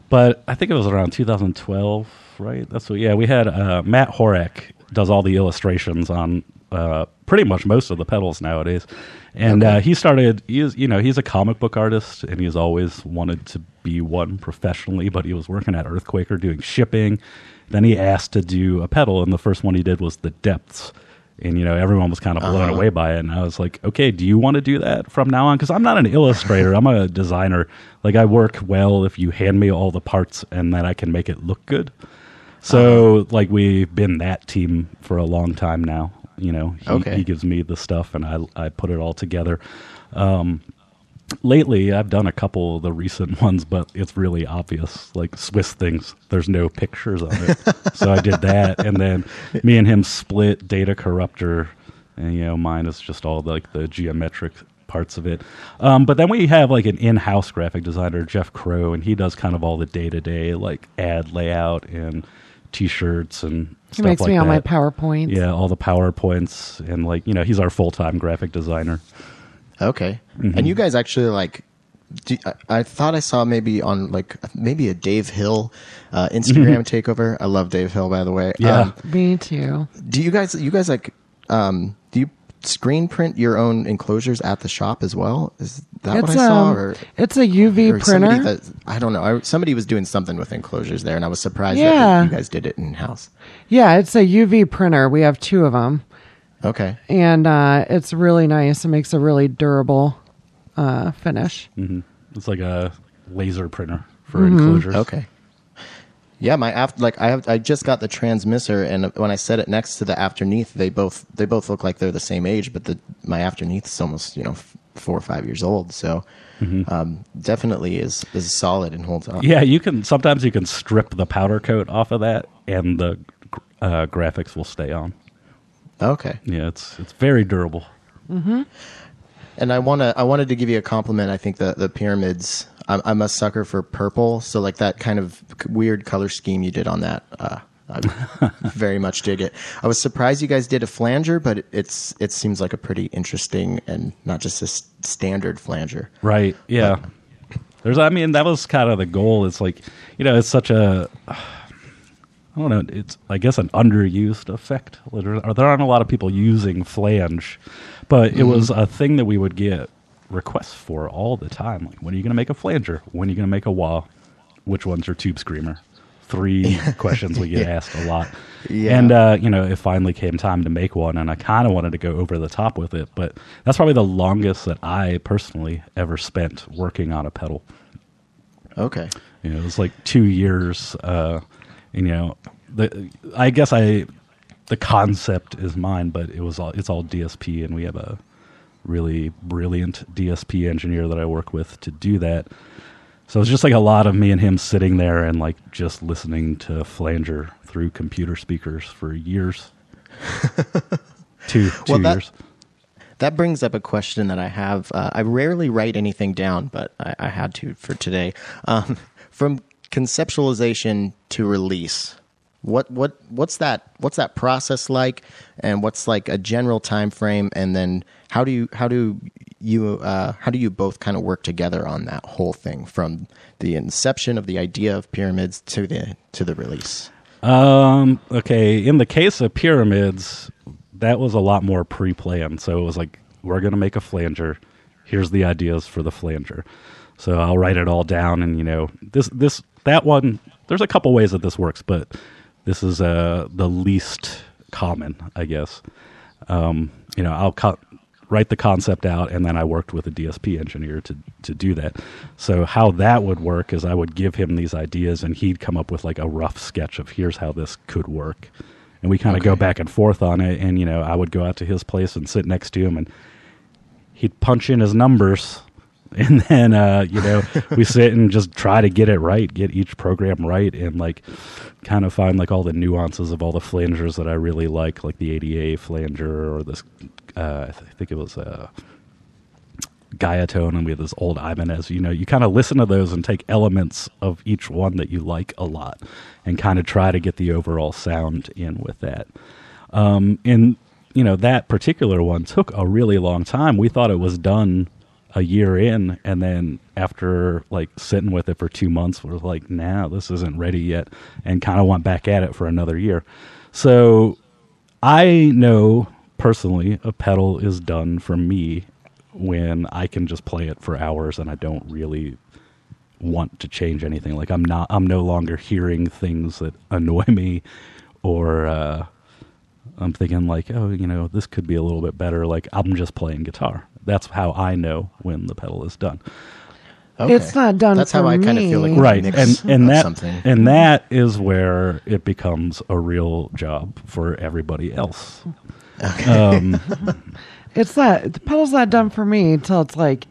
S4: but I think it was around 2012, right? That's what yeah, we had uh Matt Horak does all the illustrations on uh pretty much most of the pedals nowadays. And uh, he started. He is, you know, he's a comic book artist, and he's always wanted to be one professionally. But he was working at Earthquaker doing shipping. Then he asked to do a pedal, and the first one he did was the Depths. And you know, everyone was kind of blown
S2: Uh-huh.
S4: away by it. And I was like, okay, do you want to do that from now on? Because I'm not an illustrator. I'm a designer. Like I work well if you hand me all the parts, and then I can make it look good. So
S2: Uh-huh.
S4: like we've been that team for a long time now. You know, he,
S2: Okay.
S4: he gives me the stuff and I I put it all together. Um, lately, I've done a couple of the recent ones, but it's really obvious. Like Swiss things, there's no pictures on it, so I did that, and then me and him split Data Corruptor, and you know mine is just all like the geometric parts of it. Um, but then we have like an in-house graphic designer, Jeff Crow, and he does kind of all the day-to-day like ad layout and t-shirts and
S3: he
S4: stuff
S3: makes
S4: like
S3: me all my
S4: that.
S3: PowerPoints.
S4: Yeah, all the PowerPoints and like you know he's our full time graphic designer.
S2: Okay.
S4: Mm-hmm.
S2: And you guys actually like. Do, I, I thought I saw maybe on like maybe a Dave Hill uh, Instagram takeover. I love Dave Hill, by the way.
S4: Mm-hmm. Yeah.
S2: Um,
S3: Me too.
S2: do you guys? You guys like? Um, do you screen print your own enclosures at the shop as well? Is that what I saw?
S3: um,
S2: or
S3: it's a UV
S2: or
S3: printer.
S2: that I don't know. I, somebody was doing something with enclosures there, and I was surprised
S3: Yeah.
S2: that you guys did it in house.
S3: yeah, it's a UV printer. We have two of them,
S2: Okay.
S3: and uh, it's really nice. It makes a really durable uh, finish.
S4: hmm It's like a laser printer for enclosures.
S2: Okay. Yeah, my after like I have I just got the Transmisser, and when I set it next to the afterneath, they both they both look like they're the same age, but the my afterneath is almost you know f- four or five years old, so um, definitely is is solid and holds on.
S4: Yeah, you can sometimes you can strip the powder coat off of that, and the uh, graphics will stay on.
S2: Okay.
S4: Yeah, it's it's very durable. Mm-hmm.
S2: And I wanna I wanted to give you a compliment. I think the the pyramids. I'm, I'm a sucker for purple, so like that kind of weird color scheme you did on that. Uh, I very much dig it. I was surprised you guys did a flanger, but it, it's it seems like a pretty interesting and not just a s- standard flanger.
S4: Right. Yeah. There's I mean that was kind of the goal. It's like, you know, it's such a I don't know. It's I guess an underused effect. There, there aren't a lot of people using flange, but it mm-hmm. was a thing that we would get requests for all the time. Like, when are you going to make a flanger? When are you going to make a wah? Which one's your tube screamer? Three questions we get asked a lot.
S2: Yeah.
S4: And uh, you know, it finally came time to make one, and I kind of wanted to go over the top with it, but that's probably the longest that I personally ever spent working on a pedal.
S2: Okay.
S4: You know, it was like two years. Uh, and, you know, the I guess I the concept is mine, but it was all it's all DSP, and we have a really brilliant DSP engineer that I work with to do that. So it's just like a lot of me and him sitting there and like just listening to Flanger through computer speakers for years. two two
S2: Well, that-
S4: years.
S2: That brings up a question that I have. Uh, I rarely write anything down, but I, I had to for today. Um, from conceptualization to release, what what what's that what's that process like, and what's like a general time frame, and then how do you how do you uh, how do you both kind of work together on that whole thing from the inception of the idea of pyramids to the to the release?
S4: Um. Okay. In the case of pyramids, that was a lot more pre-planned. So it was like, we're going to make a flanger. Here's the ideas for the flanger. So I'll write it all down, and you know, this, this, that one. There's a couple ways that this works, but this is uh the least common, I guess. Um. You know, I'll cut. Write the concept out, and then I worked with a DSP engineer to to do that. So how that would work is I would give him these ideas, and he'd come up with like a rough sketch of here's how this could work, and we kind of go back and forth on it. And you know, I would go out to his place and sit next to him, and he'd punch in his numbers, and then uh, you know we sit and just try to get it right, get each program right, and like kind of find like all the nuances of all the flangers that I really like, like the ADA flanger or this. Uh, I, th- I think it was uh, Guyatone, and we had this old Ibanez. You know, you kind of listen to those and take elements of each one that you like a lot, and kind of try to get the overall sound in with that. Um, and you know that particular one took a really long time. We thought it was done a year in, and then after like sitting with it for two months, we're like, "Nah, this isn't ready yet," and kind of went back at it for another year. So I know personally a pedal is done for me when I can just play it for hours and I don't really want to change anything. Like I'm not I'm no longer hearing things that annoy me or uh I'm thinking like, oh, you know, this could be a little bit better. Like I'm just playing guitar. That's how I know when the pedal is done.
S2: Okay.
S3: It's not done
S2: That's
S3: for
S2: how I kind of feel like
S4: right
S2: mix
S4: and and that
S2: something.
S4: and that is where it becomes a real job for everybody else um
S3: It's not the pedal's not done for me until it's like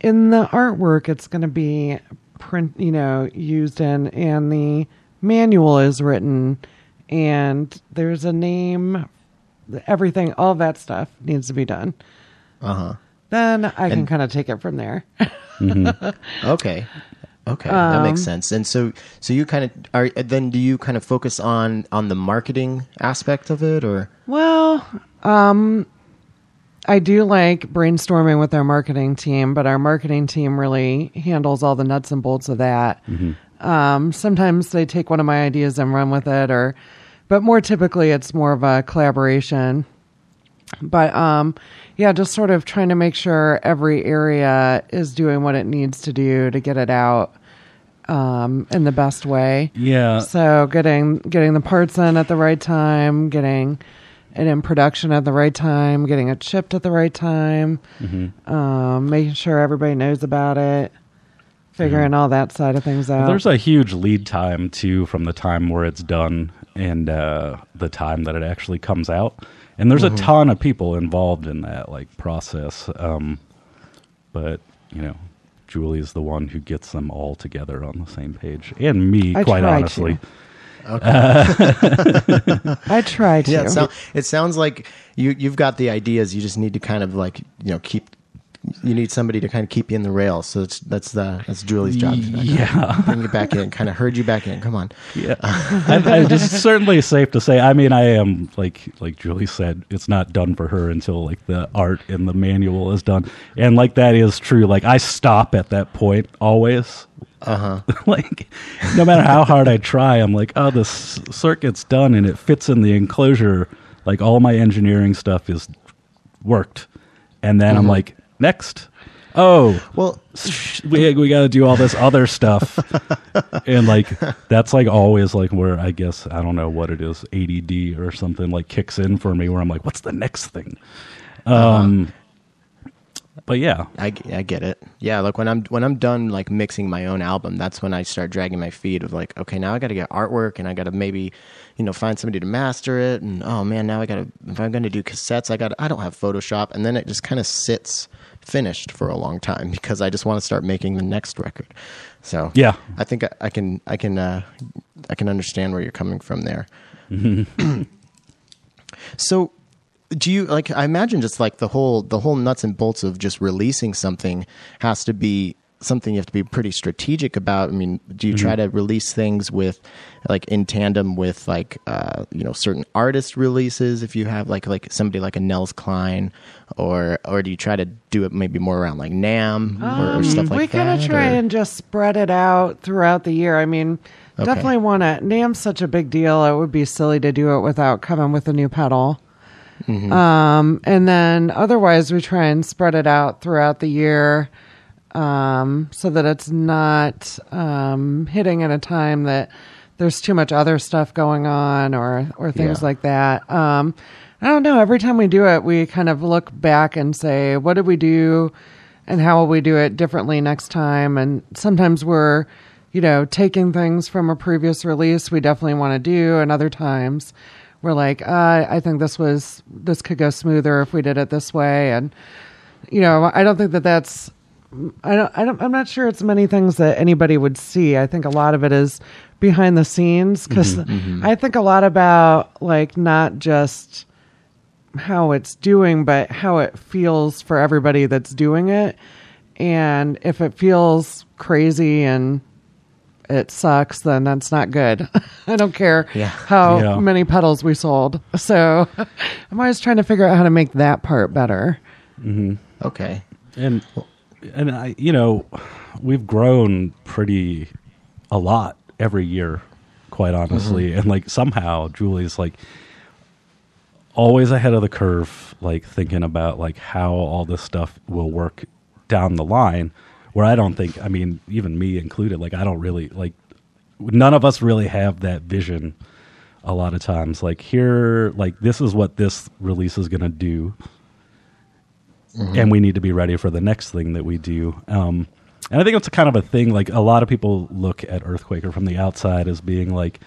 S3: in the artwork it's going to be print, you know, used in, and the manual is written, and there's a name, everything, all that stuff needs to be done.
S2: Uh huh.
S3: Then I can
S2: And-
S3: kind of take it from there.
S2: Okay. Okay, that makes
S3: Um,
S2: sense. And so, so you kind of are. Then, do you kind of focus on on the marketing aspect of it, or
S3: Well, um, I do like brainstorming with our marketing team, but our marketing team really handles all the nuts and bolts of that. Um, sometimes they take one of my ideas and run with it, or, but more typically it's more of a collaboration. But um, yeah, just sort of trying to make sure every area is doing what it needs to do to get it out um, in the best way.
S4: yeah
S3: So getting getting the parts in at the right time, getting it in production at the right time, getting it shipped at the right time, um, making sure everybody knows about it, figuring all that side of things out.
S4: There's a huge lead time too from the time where it's done and uh, the time that it actually comes out. And there's a ton of people involved in that like process. Um, but you know, Julie's the one who gets them all together on the same page, and me,
S3: I
S4: quite
S3: try
S4: honestly.
S3: I try to.
S2: yeah, it, sound, it sounds like you you've got the ideas. You just need to kind of like you know keep you need somebody to kind of keep you in the rails. So that's that's the that's Julie's job.
S4: Yeah.
S2: bring you back in, kind of herd you back in. Come on.
S4: Yeah, I, I, it's certainly safe to say. I mean, I am like like Julie said, it's not done for her until like the art and the manual is done, and like that is true. Like I stop at that point always.
S2: Uh huh.
S4: like no matter how hard I try, I'm like, oh, this circuit's done and it fits in the enclosure. Like all my engineering stuff is worked, and then I'm like, next. Oh,
S2: Well,
S4: we we got to do all this other stuff, and like that's like always like where I guess I don't know what it is ADD or something like kicks in for me where I'm like, what's the next thing? Um, but yeah,
S2: I, I get it. Yeah, like when I'm when I'm done like mixing my own album, that's when I start dragging my feet of like, okay, now I got to get artwork and I got to maybe, you know, find somebody to master it and oh man, now I got to if I'm going to do cassettes, I got I don't have Photoshop and then it just kind of sits finished for a long time because I just want to start making the next record. So
S4: Yeah.
S2: I think I, I can I can uh, I can understand where you're coming from there. So do you like I imagine just like the whole the whole nuts and bolts of just releasing something has to be something you have to be pretty strategic about. I mean, do you try to release things with like in tandem with like uh you know certain artist releases if you have like like somebody like a Nels Cline or or do you try to do it maybe more around like NAMM or, or stuff like
S3: we
S2: that?
S3: We kind of try
S2: or-
S3: and just spread it out throughout the year. I mean,
S2: Okay.
S3: definitely want to. NAMM's such a big deal. It would be silly to do it without coming with a new pedal.
S2: Mm-hmm.
S3: Um, and then otherwise, we try and spread it out throughout the year um, so that it's not um, hitting at a time that there's too much other stuff going on or or things
S2: Yeah.
S3: like that. Um, I don't know. Every time we do it, we kind of look back and say, what did we do? and how will we do it differently next time and sometimes we're you know taking things from a previous release we definitely want to do and other times we're like uh, i think this was this could go smoother if we did it this way and you know i don't think that that's I don't, I don't i'm not sure it's many things that anybody would see i think a lot of it is behind the scenes because mm-hmm, mm-hmm. i think a lot about like not just how it's doing, but how it feels for everybody that's doing it. And if it feels crazy and it sucks, then that's not good. I don't care
S2: Yeah.
S3: how
S4: Yeah.
S3: many pedals we sold. So I'm always trying to figure out how to make that part better. Mm-hmm.
S2: Okay.
S4: and and I, you know, we've grown pretty a lot every year, quite honestly, mm-hmm. and like somehow Julie's like always ahead of the curve, like thinking about like how all this stuff will work down the line. Where I don't think, I mean, even me included, like I don't really like. None of us really have that vision. A lot of times, like here, like this is what this release is going to do and we need to be ready for the next thing that we do. Um, and I think it's a kind of a thing. Like a lot of people look at Earthquaker from the outside as being like,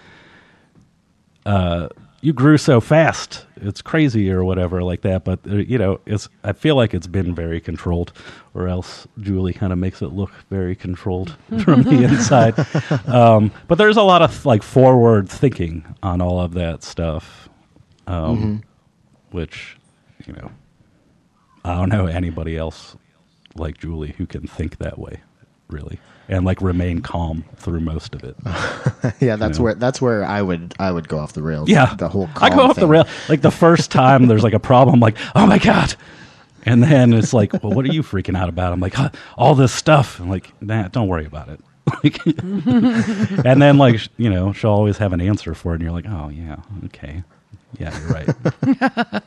S4: uh, "You grew so fast, it's crazy" or whatever like that. But uh, you know, it's I feel like it's been very controlled, or else Julie kind of makes it look very controlled from the inside. Um, but there's a lot of like forward thinking on all of that stuff, um, which you know. I don't know anybody else like Julie who can think that way, really, and like remain calm through most of it.
S2: yeah, that's
S4: know.
S2: where that's where I would I would go off the rails.
S4: Yeah,
S2: the whole
S4: I go off the rail. Like the first time there's like a problem, like, oh my god, and then it's like, well, what are you freaking out about? I'm like, huh, all this stuff. I'm like, nah, don't worry about it. Like, and then like you know, she'll always have an answer for it, and you're like, oh yeah, okay, yeah, you're right.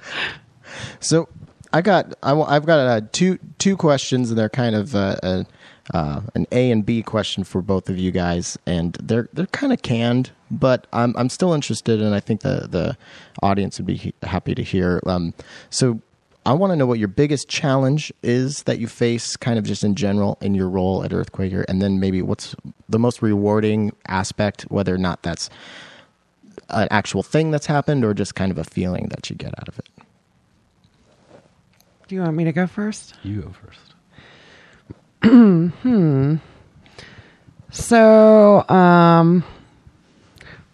S2: So I got I, have got uh, two two questions, and they're kind of uh, uh, uh, an A and B question for both of you guys, and they're they're kind of canned, but I'm I'm still interested, and I think the the audience would be happy to hear. Um, so. I want to know what your biggest challenge is that you face, kind of just in general, in your role at Earthquaker, and then maybe what's the most rewarding aspect, whether or not that's an actual thing that's happened or just kind of a feeling that you get out of it.
S3: Do you want me to go first?
S4: You go first. hmm.
S3: So, um,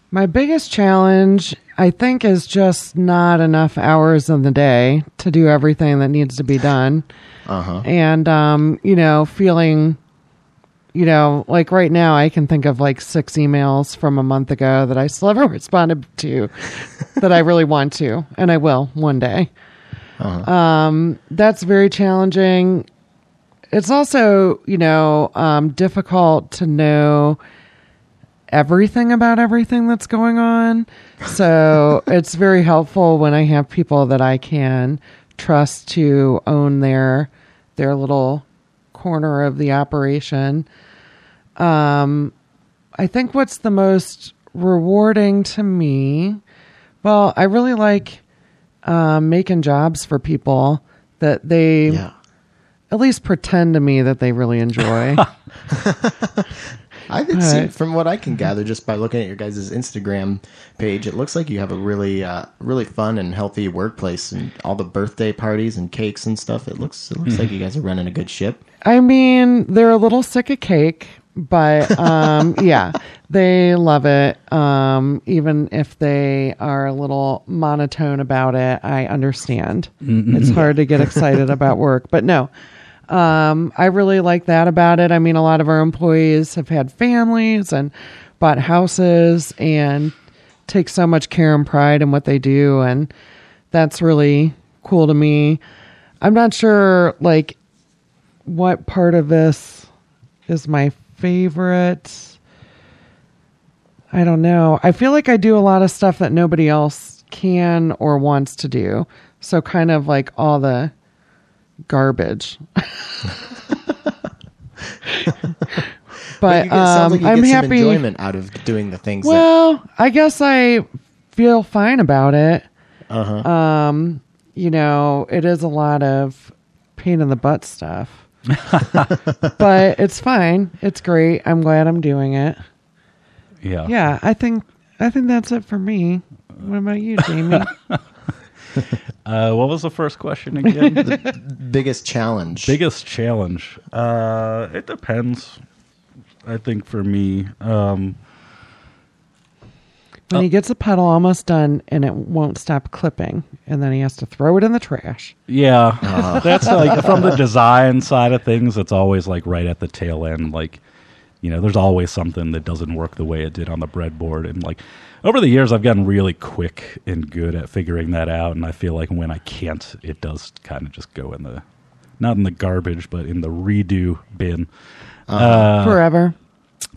S3: my biggest challenge, I think, is just not enough hours in the day to do everything that needs to be done.
S2: Uh-huh.
S3: and um, you know, feeling, you know, like right now, I can think of like six emails from a month ago that I still haven't responded to, that I really want to, and I will one day. Um, that's very challenging. It's also, you know, um, difficult to know everything about everything that's going on. So it's very helpful when I have people that I can trust to own their their little corner of the operation. Um, I think what's the most rewarding to me, well, I really like um, making jobs for people that they
S2: Yeah.
S3: at least pretend to me that they really enjoy.
S2: I can see
S3: Alright.
S2: from what I can gather just by looking at your guys' Instagram page, it looks like you have a really, uh, really fun and healthy workplace, and all the birthday parties and cakes and stuff. It looks, it looks like you guys are running a good ship.
S3: I mean, they're a little sick of cake, but um, yeah, they love it. Um, even if they are a little monotone about it, I understand. It's hard to get excited about work, but no. Um, I really like that about it. I mean, a lot of our employees have had families and bought houses and take so much care and pride in what they do, and that's really cool to me. I'm not sure, like, what part of this is my favorite. I don't know. I feel like I do a lot of stuff that nobody else can or wants to do. So kind of like all the garbage. but
S2: you get,
S3: um,
S2: like you
S3: I'm
S2: get some
S3: happy.
S2: enjoyment out of doing the things that.
S3: Well, I guess I feel fine about it.
S2: Uh-huh.
S3: Um, you know, it is a lot of pain in the butt stuff. but it's fine. It's great. I'm glad I'm doing it.
S4: Yeah.
S3: Yeah, I think I think that's it for me. What about you, Jamie?
S4: Uh, what was the first question again?
S2: the biggest challenge.
S4: Biggest challenge. Uh, it depends. I think for me, um,
S3: when he gets a pedal almost done and it won't stop clipping, and then he has to throw it in the trash.
S4: yeah, that's like from the design side of things. It's always like right at the tail end. Like, you know, there's always something that doesn't work the way it did on the breadboard, and like over the years, I've gotten really quick and good at figuring that out. And I feel like when I can't, it does kind of just go in the not in the garbage, but in the redo bin. Uh,
S3: Forever.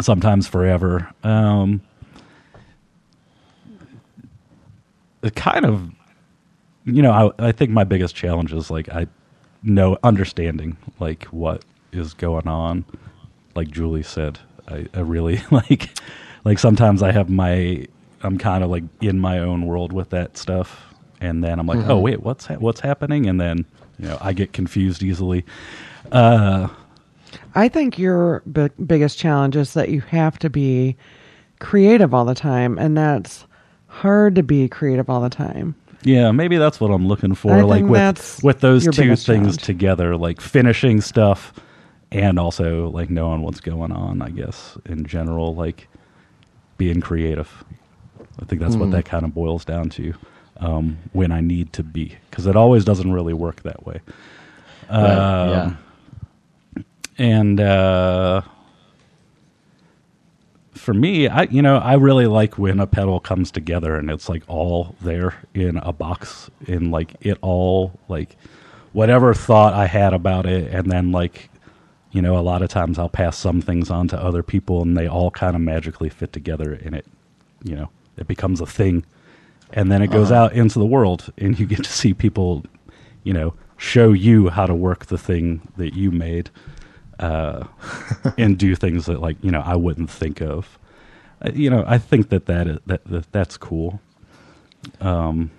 S4: sometimes forever. Um, it kind of, you know, I, I think my biggest challenge is like I know understanding like what is going on. Like Julie said, I, I really like like sometimes I have my I'm kind of like in my own world with that stuff, and then I'm like, oh wait, what's ha- what's happening? And then you know I get confused easily. Uh,
S3: I think your bi- biggest challenge is that you have to be creative all the time, and that's hard to be creative all the time.
S4: Yeah, maybe that's what I'm looking for.
S3: I
S4: like with with those two things
S3: challenge.
S4: together, like finishing stuff and also like knowing what's going on, I guess, in general, like being creative. I think that's
S3: Hmm.
S4: what that kind of boils down to um, when I need to be, because it always doesn't really work that way.
S2: Right, yeah.
S4: Um, And uh, for me, I you know I really like when a pedal comes together and it's like all there in a box, in like it all like whatever thought I had about it, and then like you know a lot of times I'll pass some things on to other people, and they all kind of magically fit together, and it you know it becomes a thing, and then it goes out into the world, and you get to see people you know show you how to work the thing that you made uh, and do things that like you know I wouldn't think of. Uh, you know, I think that that, is, that, that that's cool. Um,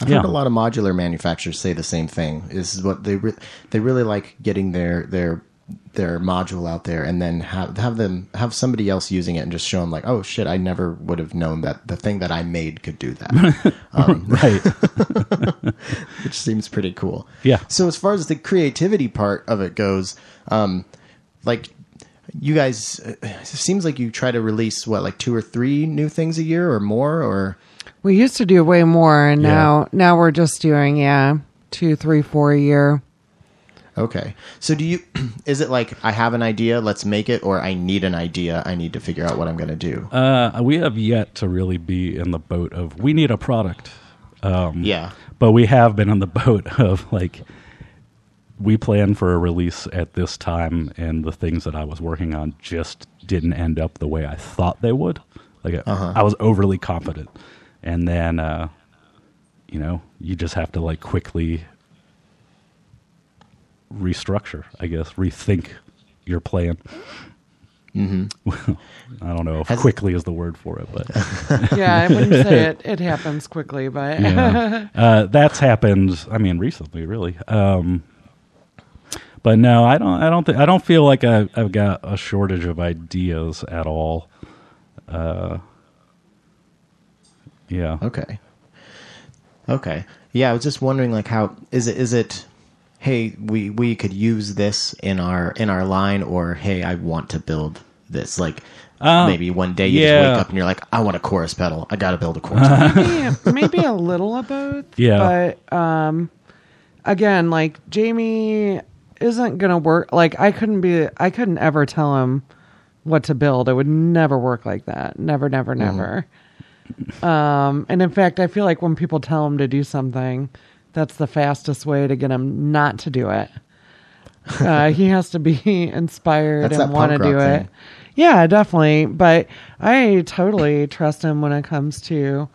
S2: I've
S4: Yeah.
S2: heard a lot of modular manufacturers say the same thing. Is what they re- they really like getting their their their module out there and then have have them have somebody else using it and just show them like, oh shit, I never would have known that the thing that I made could do that, um,
S4: right.
S2: which seems pretty cool.
S4: Yeah.
S2: So as far as the creativity part of it goes, um, like you guys, uh, it seems like you try to release what like two or three new things a year or more, or
S3: We used to do way more, and
S4: Yeah.
S3: now now we're just doing yeah two, three, four a year.
S2: Okay. So do you is it like I have an idea, let's make it or I need an idea, I need to figure out what I'm going to do?
S4: Uh, we have yet to really be in the boat of we need a product. Um,
S2: yeah.
S4: but we have been on the boat of like we planned for a release at this time and the things that i was working on just didn't end up the way i thought they would like
S2: Uh-huh.
S4: i was overly confident and then uh you know you just have to like quickly restructure i guess rethink your plan mm-hmm. i don't know if
S2: Has-
S4: quickly is the word for it but
S3: yeah, I wouldn't say it. It happens quickly, but
S4: yeah. uh, that's happened. I mean, recently, really. Um, but no, I don't. I don't. Th- I don't feel like I, I've got a shortage of ideas at all. Uh, yeah.
S2: Okay. Okay. Yeah, I was just wondering like how is it is it hey, we we could use this in our in our line or hey, I want to build this like
S4: Uh,
S2: maybe one day you
S4: yeah.
S2: just wake up and you're like, I want a chorus pedal. I got to build a chorus pedal.
S3: maybe, maybe a little of both.
S4: Yeah.
S3: But um, again, like Jamie isn't gonna work. Like I couldn't be. I couldn't ever tell him what to build. It would never work like that. Never, never, never. Um, and in fact, I feel like when people tell him to do something, that's the fastest way to get him not to do it. Uh, he has to be inspired
S2: That's
S3: and want to
S2: punk rock
S3: do it.
S2: thing.
S3: Yeah, definitely. But I totally trust him when it comes to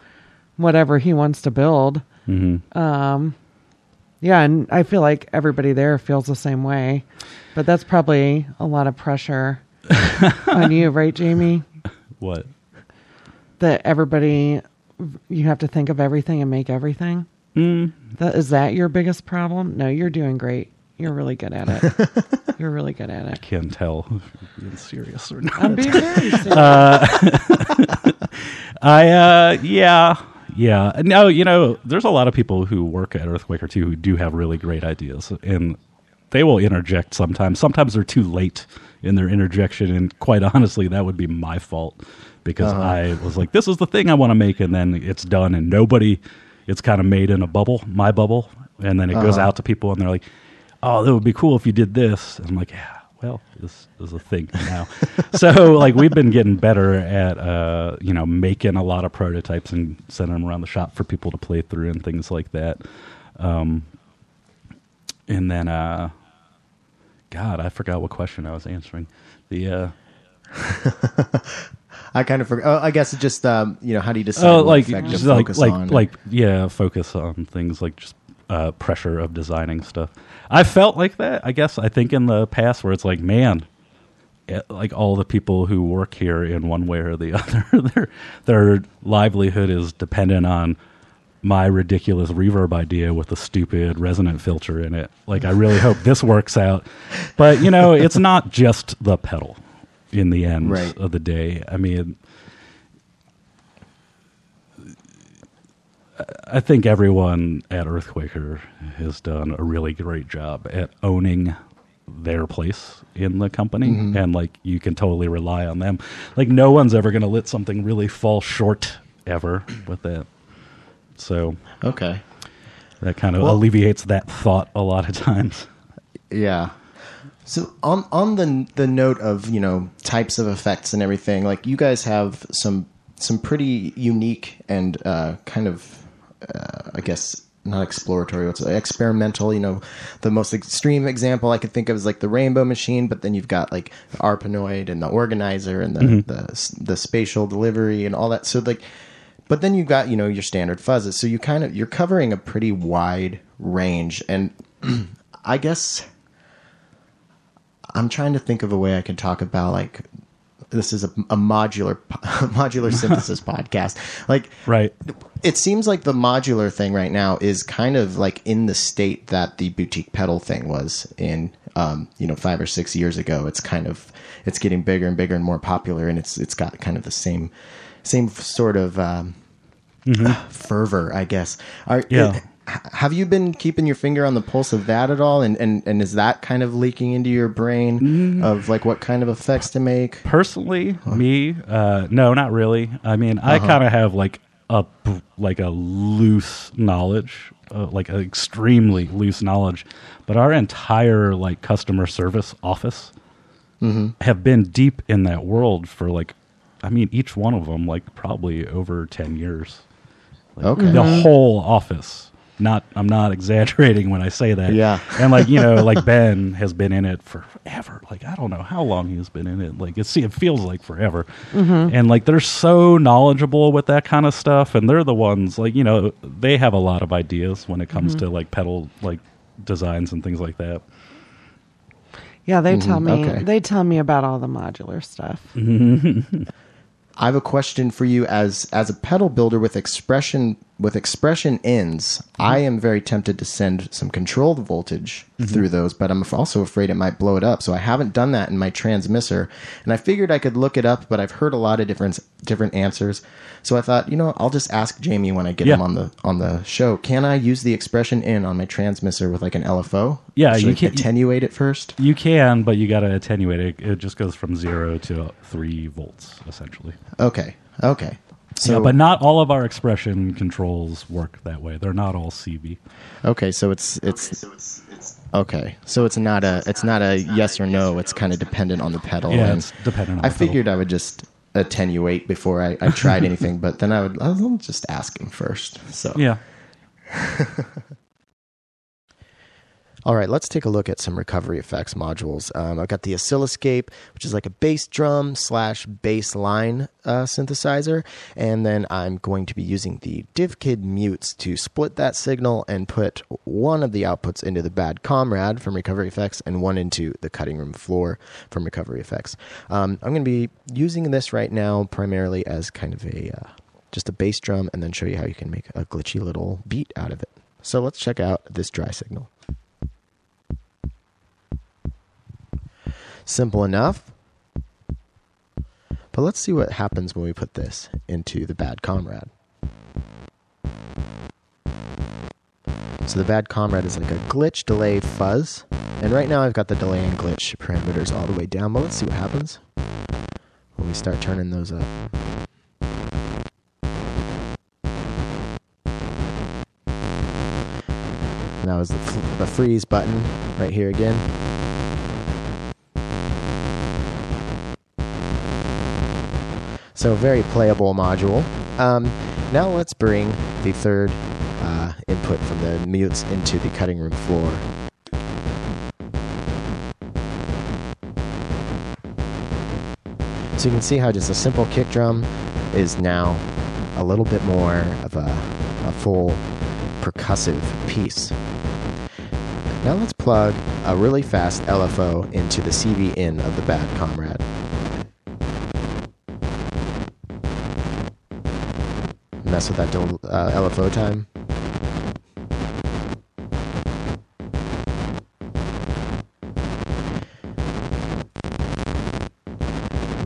S3: whatever he wants to build. Um, yeah, and I feel like everybody there feels the same way. But that's probably a lot of pressure on you, right, Jamie?
S4: What?
S3: That everybody, you have to think of everything and make everything.
S4: Mm,
S3: That is that your biggest problem? No, you're doing great. You're really good at it. you're really good at it.
S4: I can't tell if you're being serious or not.
S3: I'm being very serious.
S4: I uh yeah. Yeah. No, you know, there's a lot of people who work at Earthquaker too who do have really great ideas and they will interject sometimes. Sometimes they're too late in their interjection and quite honestly that would be my fault because I was like this is the thing I want to make and then it's done and nobody it's kind of made in a bubble, my bubble, and then it goes out to people and they're like, "Oh, that would be cool if you did this." And I'm like, "Yeah, well, this is a thing now." so, like, we've been getting better at, uh, you know, making a lot of prototypes and sending them around the shop for people to play through and things like that. Um, and then, uh, God, I forgot what question I was answering. The uh,
S2: I kind of forgot. Oh, I guess it's just um, you know, how do you decide what
S4: like just like
S2: focus
S4: like
S2: on?
S4: like yeah, focus on things like just uh, pressure of designing stuff. I felt like that. I guess I think in the past where it's like, man, eh, like all the people who work here in one way or the other, their their livelihood is dependent on my ridiculous reverb idea with a stupid resonant filter in it. Like I really hope this works out. But you know, it's not just the pedal in the end
S2: Right.
S4: of the day. I mean, I think everyone at Earthquaker has done a really great job at owning their place in the company mm-hmm. and like you can totally rely on them. Like no one's ever going to let something really fall short ever with that. So
S2: okay.
S4: that kind of
S2: Well-
S4: alleviates that thought a lot of times.
S2: Yeah. So on on the the note of you know types of effects and everything, like you guys have some some pretty unique and uh, kind of uh, I guess not exploratory, what's experimental. You know, the most extreme example I could think of is like the Rainbow Machine, but then you've got like the Arpanoid and the Organizer and the the the spatial delivery and all that. So like. But then you've got, you know, your standard fuzzes. So you kind of you're covering a pretty wide range. And I guess I'm trying to think of a way I can talk about like this is a, a modular modular synthesis podcast. Like
S4: Right.
S2: it seems like the modular thing right now is kind of like in the state that the boutique pedal thing was in um, you know five or six years ago it's kind of it's getting bigger and bigger and more popular and it's it's got kind of the same same sort of um, fervor i guess Are,
S4: Yeah.
S2: h- have you been keeping your finger on the pulse of that at all and and, and is that kind of leaking into your brain of like what kind of effects to make
S4: Personally, me, uh, no, not really. I mean, I kind of have like a like a loose knowledge uh, like extremely loose knowledge, but our entire like customer service office have been deep in that world for like, I mean, each one of them like probably over ten years. Like,
S2: Okay.
S4: the whole office. Not, I'm not exaggerating when I say that.
S2: Yeah.
S4: and like you know, like Ben has been in it forever. Like I don't know how long he's been in it. Like it's, it feels like forever. Mm-hmm. And like they're so knowledgeable with that kind of stuff, and they're the ones like you know they have a lot of ideas when it comes mm-hmm. to like pedal like designs and things like that.
S3: Yeah, they mm-hmm. tell me
S2: Mm-hmm. okay.
S3: they tell me about all the modular stuff.
S2: I have a question for you as as a pedal builder with expression with expression ends. Mm-hmm. I am very tempted to send some controlled voltage mm-hmm. through those, but I'm also afraid it might blow it up. So I haven't done that in my Transmisser, and I figured I could look it up, but I've heard a lot of different different answers. So I thought, you know, I'll just ask Jamie when I get
S4: Yeah.
S2: him on the on the show. Can I use the expression in on my Transmisser with like an LFO?
S4: Yeah,
S2: Should
S4: you
S2: I
S4: can-
S2: attenuate it first.
S4: You can, but you got to attenuate it. It just goes from zero to three volts essentially.
S2: Okay, okay. So
S4: yeah, but not all of our expression controls work that way. They're not all CV.
S2: Okay, so it's it's okay. So it's not a it's not a yes or no. It's kind of dependent on the pedal.
S4: Yeah, it's dependent on
S2: I
S4: the pedal.
S2: figured I would just attenuate before I, I tried anything, but then I would I'll just ask him first. So
S4: Yeah.
S2: All right, let's take a look at some recovery effects modules. Um, I've got the oscilloscape, which is like a bass drum slash bass line uh, synthesizer, and then I'm going to be using the DivKid mutes to split that signal and put one of the outputs into the Bad Comrade from Recovery Effects and one into the cutting room floor from Recovery Effects. Um, I'm going to be using this right now primarily as kind of a uh, just a bass drum, and then show you how you can make a glitchy little beat out of it. So let's check out this dry signal. Simple enough. But let's see what happens when we put this into the bad comrade. So the bad comrade is like a glitch, delay, fuzz. And right now I've got the delay and glitch parameters all the way down, but let's see what happens when we start turning those up. Now is the, f- the freeze button right here again. So very playable module. Um, now let's bring the third uh, input from the mutes into the cutting room floor. So you can see how just a simple kick drum is now a little bit more of a, a full percussive piece. Now let's plug a really fast LFO into the CV in of the Bad Comrade. Mess with that uh, LFO time.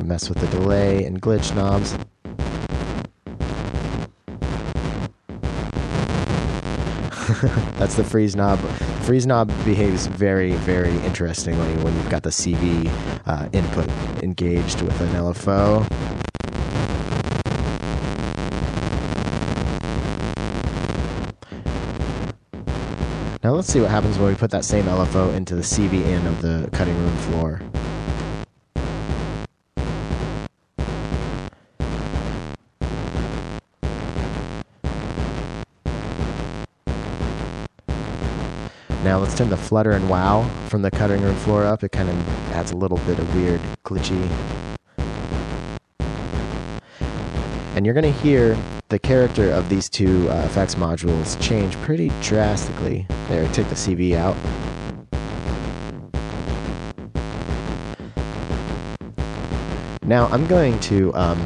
S2: Mess with the delay and glitch knobs. That's the freeze knob. Freeze knob behaves very, very interestingly when you've got the CV uh, input engaged with an LFO. Let's see what happens when we put that same LFO into the CV in of the cutting room floor. Now let's turn the flutter and wow from the cutting room floor up. It kind of adds a little bit of weird, glitchy. And you're going to hear the character of these two uh, effects modules change pretty drastically. There, I take the CV out. Now I'm going to um,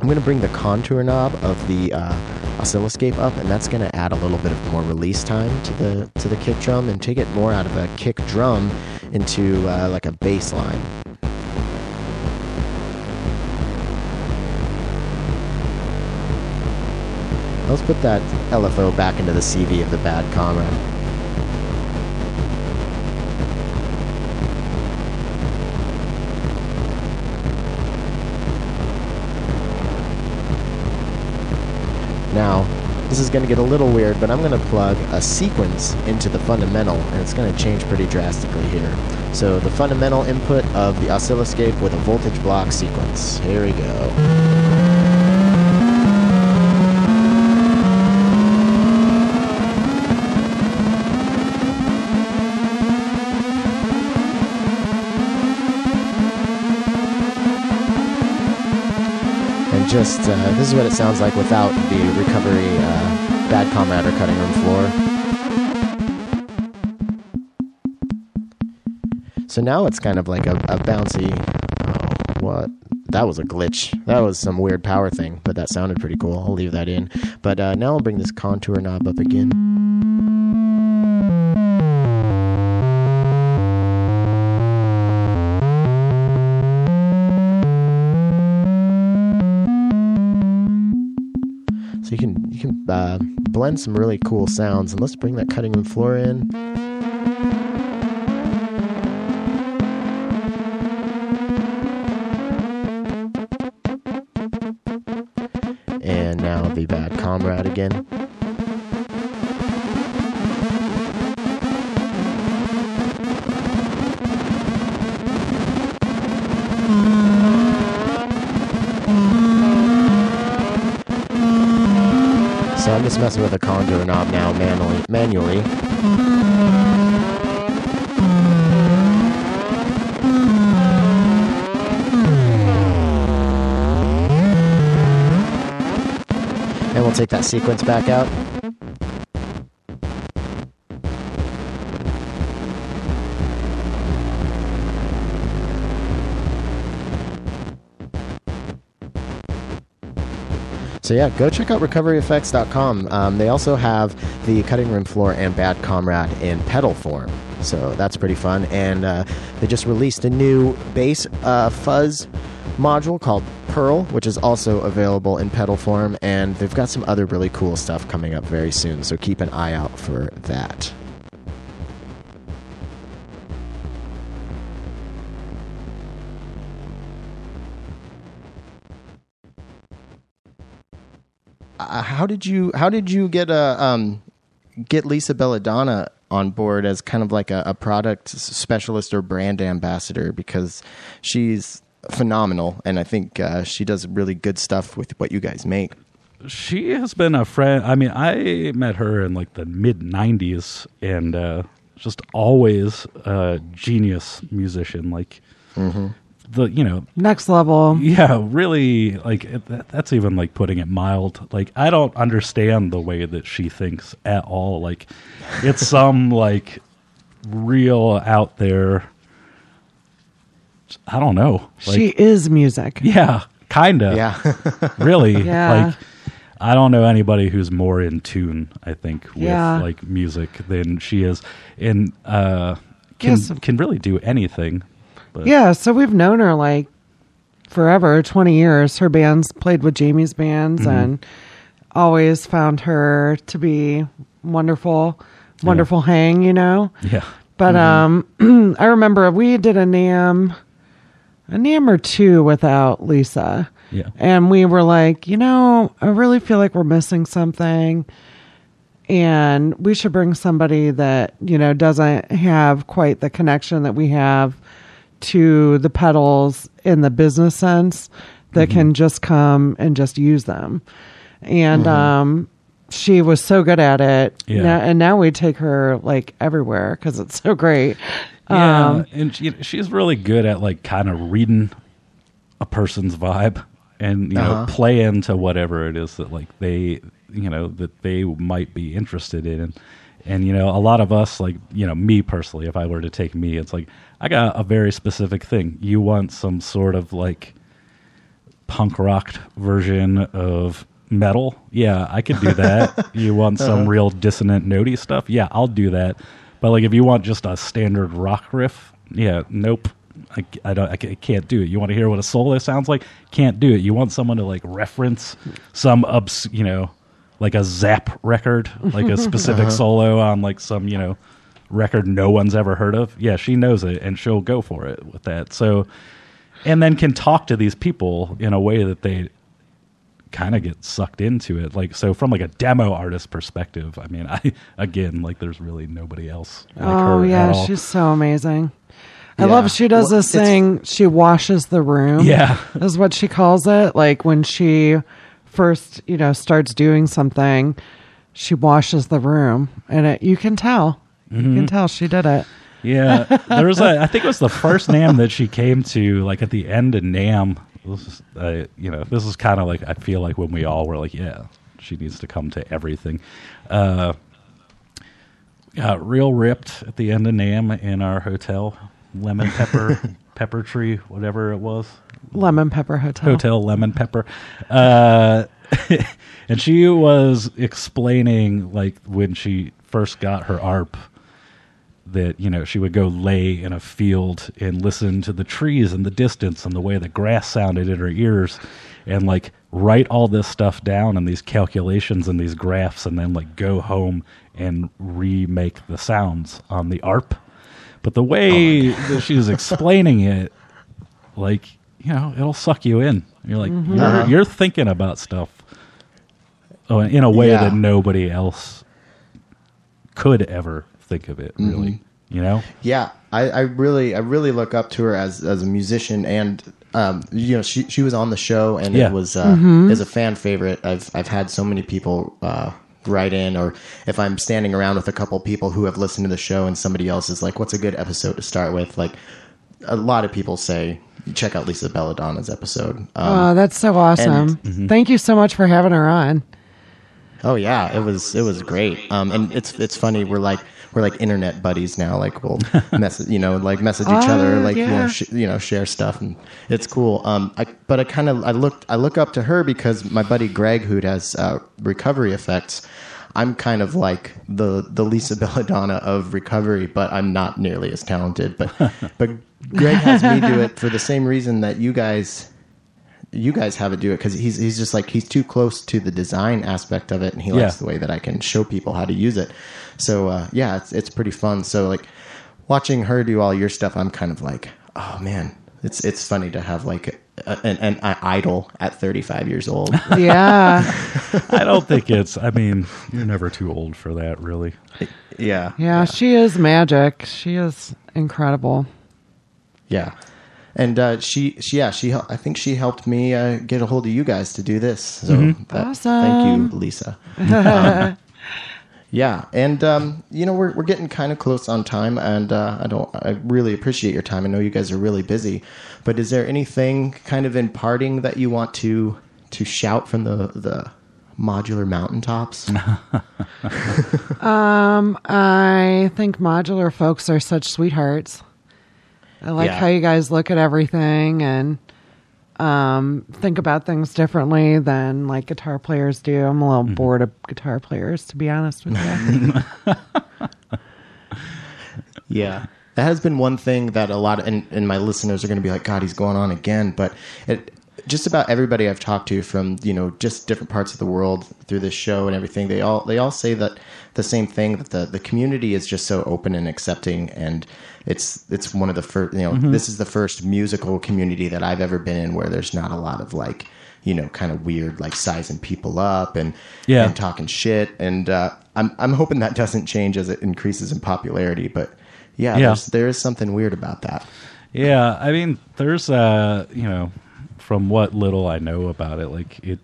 S2: I'm going to bring the contour knob of the uh, oscilloscape up, and that's going to add a little bit of more release time to the to the kick drum and take it more out of a kick drum into uh, like a bass line. Let's put that LFO back into the CV of the bad comrade. Now, this is going to get a little weird, but I'm going to plug a sequence into the fundamental, and it's going to change pretty drastically here. So the fundamental input of the oscilloscope with a voltage block sequence. Here we go. Just, uh, this is what it sounds like without the recovery uh, bad comrade or cutting room floor. So now it's kind of like a, a bouncy. Oh, what? That was a glitch. That was some weird power thing, but that sounded pretty cool. I'll leave that in. But uh, now I'll bring this contour knob up again. Blend some really cool sounds, and let's bring that cutting room floor in. And now the bad comrade again. Messing with the contour knob now manually. manually. And we'll take that sequence back out. So yeah, go check out recoveryeffects.com. Um, they also have the cutting room floor and Bad Comrade in pedal form. So that's pretty fun. And uh, they just released a new bass uh, fuzz module called Pearl, which is also available in pedal form. And they've got some other really cool stuff coming up very soon. So keep an eye out for that. How did you how did you get a um, get Lisa Belladonna on board as kind of like a, a product specialist or brand ambassador because she's phenomenal and I think uh, she does really good stuff with what you guys make.
S4: she has been a friend. I mean, I met her in like the mid '90s, and uh, just always a genius musician. Like the you know,
S3: Next level.
S4: yeah, really like it, that, that's even like putting it mild. Like I don't understand the way that she thinks at all. Like it's some like real out there. I don't know. Like,
S3: she is music.
S4: yeah, kinda
S2: Yeah.
S4: really
S3: Yeah.
S4: like i don't know anybody who's more in tune i think with
S3: Yeah.
S4: like music than she is and uh can
S3: Yes.
S4: can really do anything but
S3: Yeah, so we've known her like forever, 20 years. Her bands played with Jamie's bands and always found her to be wonderful, wonderful hang, you know.
S4: yeah
S3: But um I remember we did a NAMM a NAMM or two without Lisa.
S4: Yeah.
S3: And we were like, you know, I really feel like we're missing something and we should bring somebody that, you know, doesn't have quite the connection that we have to the pedals in the business sense that can just come and just use them. And um she was so good at it.
S4: Yeah.
S3: Now- and now we take her like everywhere because it's so great.
S4: yeah
S3: Um,
S4: and she, she's really good at like kind of reading a person's vibe and you know
S2: Uh-huh.
S4: play into whatever it is that like they you know that they might be interested in and, and you know a lot of us like you know me personally if i were to take me it's like i got a very specific thing. You want some sort of like punk rocked version of metal? Yeah i could do that. You want some uh-huh. real dissonant notey stuff? Yeah i'll do that. But like if you want just a standard rock riff yeah nope. I, I don't I can't do it. You want to hear what a solo sounds like? Can't do it. You want someone to like reference some obs, you know, like a Zap record, like a specific uh-huh. solo on like some you know record no one's ever heard of. Yeah, she knows it and she'll go for it with that. So, and then can talk to these people in a way that they kind of get sucked into it. Like so, from like a demo artist perspective, I mean, I again like there's really nobody else. Like
S3: oh
S4: her
S3: yeah,
S4: at all.
S3: she's so amazing. I
S2: Yeah.
S3: love she does
S2: Well,
S3: this thing. She washes the room.
S4: Yeah.
S3: is what she calls it. Like when she first, you know, starts doing something, she washes the room, and it you can tell. You
S4: Mm-hmm.
S3: can tell she did it.
S4: Yeah, there was a. I think it was the first NAMM that she came to, like at the end of NAMM. This is, uh, you know, this is kind of like I feel like when we all were like, yeah, she needs to come to everything. Uh, got real ripped at the end of NAMM in our hotel, lemon pepper, pepper tree, whatever it was,
S3: Lemon Pepper Hotel.
S4: Hotel Lemon Pepper. Uh, and she was explaining, like, when she first got her ARP, that, you know, she would go lay in a field and listen to the trees in the distance and the way the grass sounded in her ears and, like, write all this stuff down and these calculations and these graphs and then, like, go home and remake the sounds on the ARP. But the way that she was explaining it, like you know it'll suck you in you're like you're,
S2: Uh-huh.
S4: you're thinking about stuff oh, in a way
S2: Yeah.
S4: that nobody else could ever think of it really you know
S2: Yeah, I, I really, I really look up to her as as a musician, and um, you know, she she was on the show, and
S4: Yeah.
S2: it was uh, is a fan favorite. I've I've had so many people uh, write in, or if I'm standing around with a couple people who have listened to the show, and somebody else is like, "What's a good episode to start with?" Like, a lot of people say, "Check out Lisa Belladonna's episode." Um,
S3: Oh, that's so awesome!
S4: Mm-hmm.
S3: Thank you so much for having her on.
S2: Oh yeah, it was it was great. Um, and it's it's funny. We're like we're like internet buddies now. Like we'll message, you know, like message each other,
S3: Oh,
S2: like you know, sh- you know, share stuff, and it's cool. Um, I, but I kind of I looked I look up to her because my buddy Greg, who has uh, recovery effects. I'm kind of like the the Lisa Belladonna of recovery, but I'm not nearly as talented. But but Greg has me do it for the same reason that you guys you guys have it do it because he's he's just like he's too close to the design aspect of it, and he likes
S4: Yeah.
S2: the way that I can show people how to use it. So uh, yeah, it's it's pretty fun. So like watching her do all your stuff, I'm kind of like, oh man, it's it's funny to have like a, an, an idol at 35 years old.
S3: Yeah,
S4: i don't think it's i mean you're never too old for that really
S2: yeah,
S3: yeah, she is magic. She is incredible.
S2: yeah. And uh, she, she, yeah, she. I think she helped me uh, get a hold of you guys to do this. So
S4: Mm-hmm.
S2: that- thank you, Lisa. Um, Yeah, and um, you know we're we're getting kind of close on time, and uh, I don't. I really appreciate your time. I know you guys are really busy, but is there anything kind of in parting that you want to to shout from the the modular mountaintops?
S3: um, I think modular folks are such sweethearts. I like
S2: Yeah.
S3: how you guys look at everything and um, think about things differently than like guitar players do. I'm a little
S2: Mm-hmm.
S3: bored of guitar players, to be honest with you.
S2: Yeah. That has been one thing that a lot of, and, and my listeners are going to be like, God, he's going on again. But it, just about everybody I've talked to from, you know, just different parts of the world through this show and everything, they all, they all say that the same thing, that the, the community is just so open and accepting. And it's, it's one of the first, you know, this is the first musical community that I've ever been in where there's not a lot of like, you know, kind of weird, like sizing people up and,
S4: Yeah.
S2: and talking shit. And, uh, I'm, I'm hoping that doesn't change as it increases in popularity, but yeah,
S4: Yeah.
S2: There's, there is something weird about that.
S4: Yeah, I mean, there's uh, you know, from what little I know about it, like it,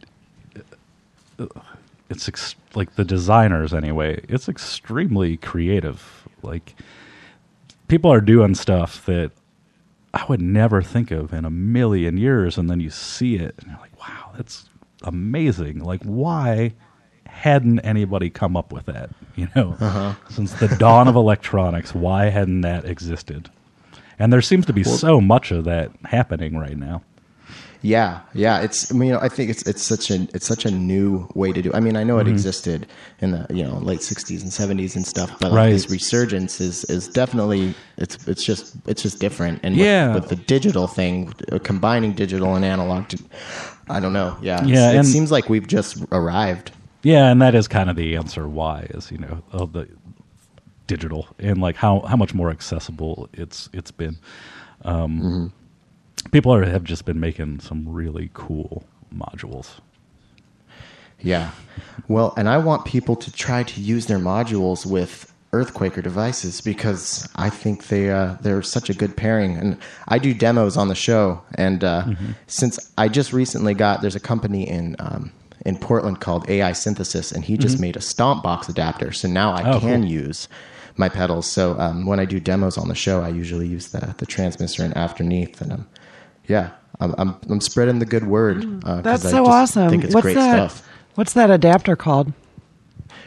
S4: it's ex- like the designers anyway. It's extremely creative. Like people are doing stuff that I would never think of in a million years, and then you see it, and you're like, wow, that's amazing. Like, why? Hadn't anybody come up with that? You know, uh-huh. since the dawn of electronics, why hadn't that existed? And there seems to be so much of that happening right now.
S2: Yeah, yeah. It's I mean, you know, I think it's it's such a it's such a new way to do. I mean, I know it existed in the you know late '60s and '70s and stuff, but like, this resurgence is is definitely it's it's just it's just different. And
S4: Yeah.
S2: with, with the digital thing, uh, combining digital and analog, to, I don't know. Yeah,
S4: Yeah,
S2: It seems like we've just arrived.
S4: Yeah, and that is kind of the answer why is, you know, of the digital and like how, how much more accessible it's it's been. Um, People are have just been making some really cool modules.
S2: Yeah. Well, and I want people to try to use their modules with Earthquaker devices because I think they uh, they're such a good pairing. And I do demos on the show, and uh,
S4: Mm-hmm.
S2: since I just recently got there's a company in um, in Portland called AI Synthesis, and he just made a stomp box adapter. So now I
S4: Mm-hmm. Oh,
S2: can
S4: cool.
S2: use my pedals. So um, when I do demos on the show, I usually use the the Transmisser and afterneath, and um, yeah. I'm, I'm, I'm spreading the good word. Uh, 'cause
S3: That's
S2: I
S3: so
S2: just
S3: awesome.
S2: think it's
S3: what's
S2: great
S3: that?
S2: stuff.
S3: What's that adapter called?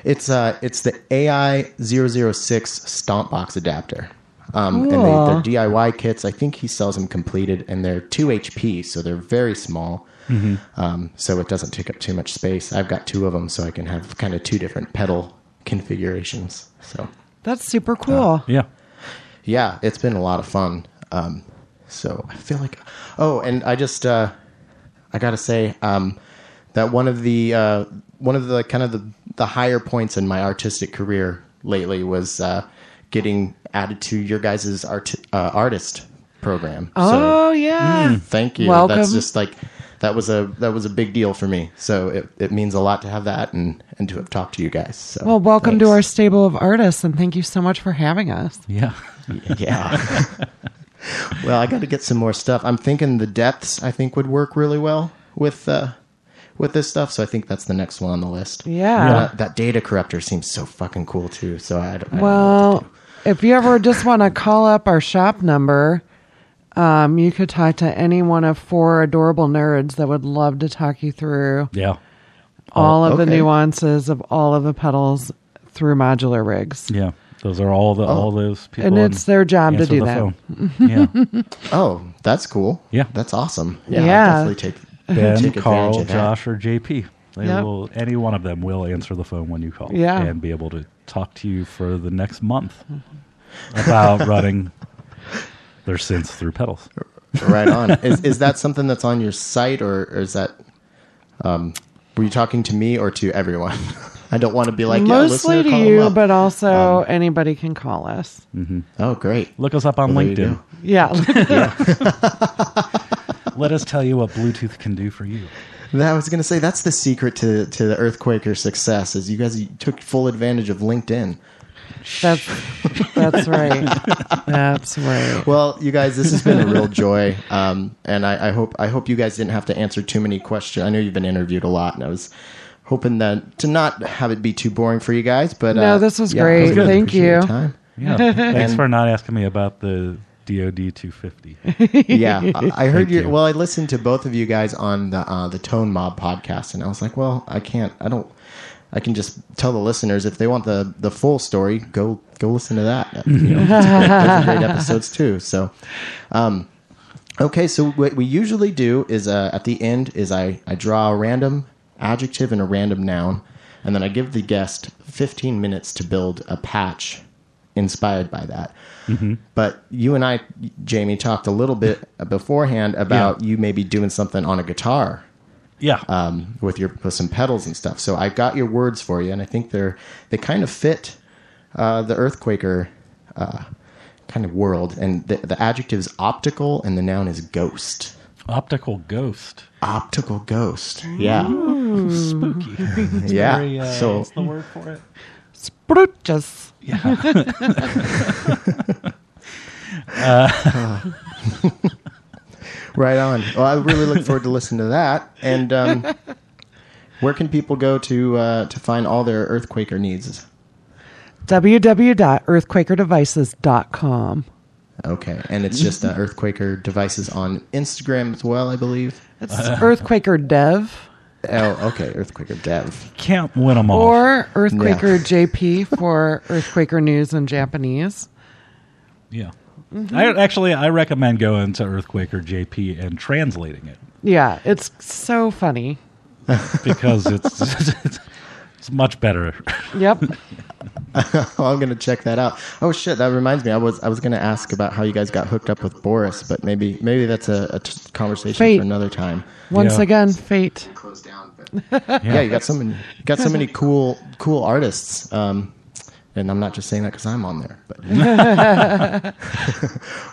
S2: It's uh, it's the AI 006 Stomp Box adapter. Um,
S3: Cool.
S2: And they, they're DIY kits. I think he sells them completed, and they're 2 HP, so they're very small. Mm-hmm. Um, so it doesn't take up too much space. I've got two of them, so I can have kind of two different pedal configurations. So
S3: That's super cool.
S4: Yeah.
S2: yeah, it's been a lot of fun. Um, so I feel like, oh, and I just, uh, I gotta say, um, that one of the, uh, one of the kind of the, the higher points in my artistic career lately was, uh, getting added to your guys' art, uh, artist program.
S3: oh yeah.
S2: So thank you.
S3: Welcome.
S2: That's just like, that was a, that was a big deal for me. So it, it means a lot to have that and, and to have talked to you guys. So
S3: Well, welcome to our stable of artists, and thank you so much for having us.
S4: Yeah.
S2: Yeah. Well, I got to get some more stuff. I'm thinking the depths. I think would work really well with uh, with this stuff. So I think that's the next one on the list.
S3: Yeah.
S2: That, that data corrupter seems so fucking cool too. So I, I don't know what to
S3: Well,
S2: do.
S3: if you ever just want to call up our shop number, um, you could talk to any one of four adorable nerds that would love to talk you through
S4: Yeah.
S3: all of the nuances of all of the pedals through modular rigs.
S4: Yeah. Those are all the all those people.
S3: And it's their job to do
S4: the
S3: that.
S4: phone. Yeah.
S2: oh, that's cool.
S4: Yeah.
S2: that's awesome. Yeah,
S3: Yeah.
S2: I'll definitely take
S4: Ben,
S2: take
S4: Carl,
S2: of that.
S4: Josh, or JP. They
S3: Yep.
S4: will. Any one of them will answer the phone when you call.
S3: Yeah.
S4: And be able to talk to you for the next month about running their synths through pedals.
S2: right on. Is is that something that's on your site, or, or is that? Um, were you talking to me or to everyone? I don't want to be like yeah,
S3: Mostly
S2: listener,
S3: to
S2: call 'em
S3: you,
S2: up.
S3: but also
S2: Um,
S3: anybody can call us.
S2: oh, great.
S4: Look us up on
S2: Well, there you
S4: LinkedIn.
S2: go.
S3: Yeah.
S4: Let us tell you what Bluetooth can do for you.
S2: That I was going to say that's the secret to to the Earthquaker success is you guys took full advantage of LinkedIn.
S3: That's that's right. That's right.
S2: Well, you guys, this has been a real joy, um, and I, I hope I hope you guys didn't have to answer too many questions. I know you've been interviewed a lot, and I was hoping that to not have it be too boring for you guys. But
S3: No,
S2: uh,
S3: this was
S2: yeah,
S3: great.
S2: really
S3: Thank
S2: appreciate
S3: you.
S2: time.
S4: Yeah. Thanks for not asking me about the DoD 250.
S2: yeah, I, I heard you.
S4: you.
S2: Well, I listened to both of you guys on the uh, the Tone Mob podcast, and I was like, well, I can't. I don't. I can just tell the listeners if they want the the full story, go go listen to that. You know, great, those are great episodes too. So, um, okay. So what we usually do is uh, at the end is I I draw a random adjective and a random noun, and then I give the guest 15 minutes to build a patch inspired by that. But you and I, Jamie, talked a little bit beforehand about you maybe doing something on a guitar
S4: Yeah.
S2: um, with your with some pedals and stuff. So I got your words for you, and I think they're they kind of fit uh, the Earthquaker uh, kind of world. And the, the adjective is optical, and the noun is ghost.
S4: Optical ghost.
S2: Optical ghost. Yeah,
S4: Spooky.
S2: yeah.
S4: Very, uh,
S2: so
S4: what's the word for it?
S3: Spruchus. Yeah.
S2: Right on. Well, I really look forward to listening to that. And um, where can people go to uh, to find all their Earthquaker needs?
S3: www.earthquakerdevices.com.
S2: Okay, and it's just uh, Earthquaker devices on Instagram as well, I believe.
S3: It's Earthquaker Dev
S2: Oh, okay, Earthquaker Dev.
S4: Can't win them all.
S3: or Earthquaker JP for Earthquaker News in Japanese.
S4: yeah.
S3: Mm-hmm.
S4: I actually I recommend going to Earthquaker JP and translating it
S3: Yeah, it's so funny.
S4: because it's it's much better.
S3: Yep.
S2: Oh, I'm gonna check that out. Oh shit, that reminds me. I was I was gonna ask about how you guys got hooked up with Boris, but maybe maybe that's a, a t- conversation
S3: Fate.
S2: for another time.
S3: Once
S4: Yeah.
S3: again, fate.
S2: Close down. Yeah. you got so many you got so many cool cool artists. Um, and I'm not just saying that because I'm on there. But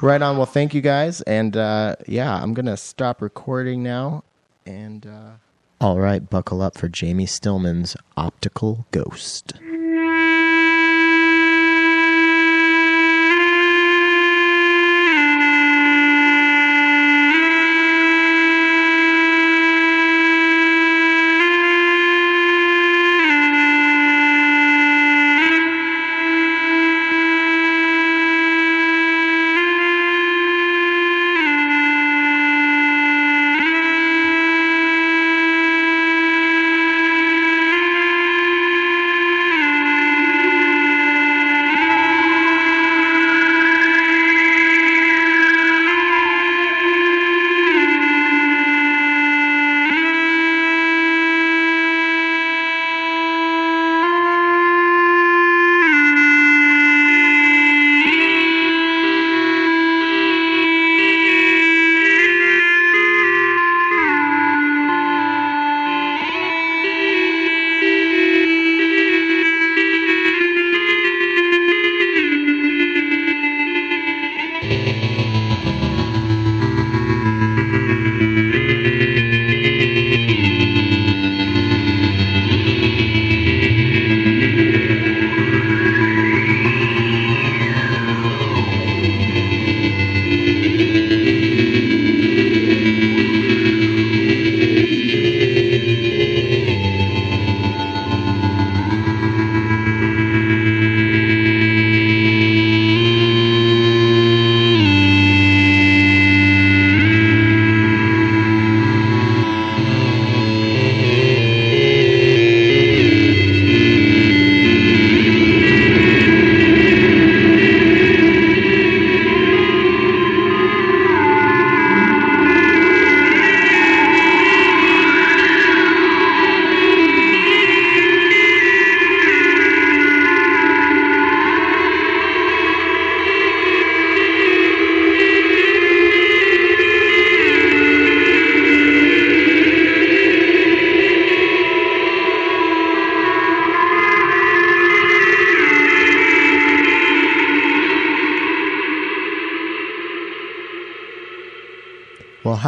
S2: right on. Well, thank you guys, and uh, yeah, I'm gonna stop recording now, and uh, All right, buckle up for Jamie Stillman's Optical Ghost.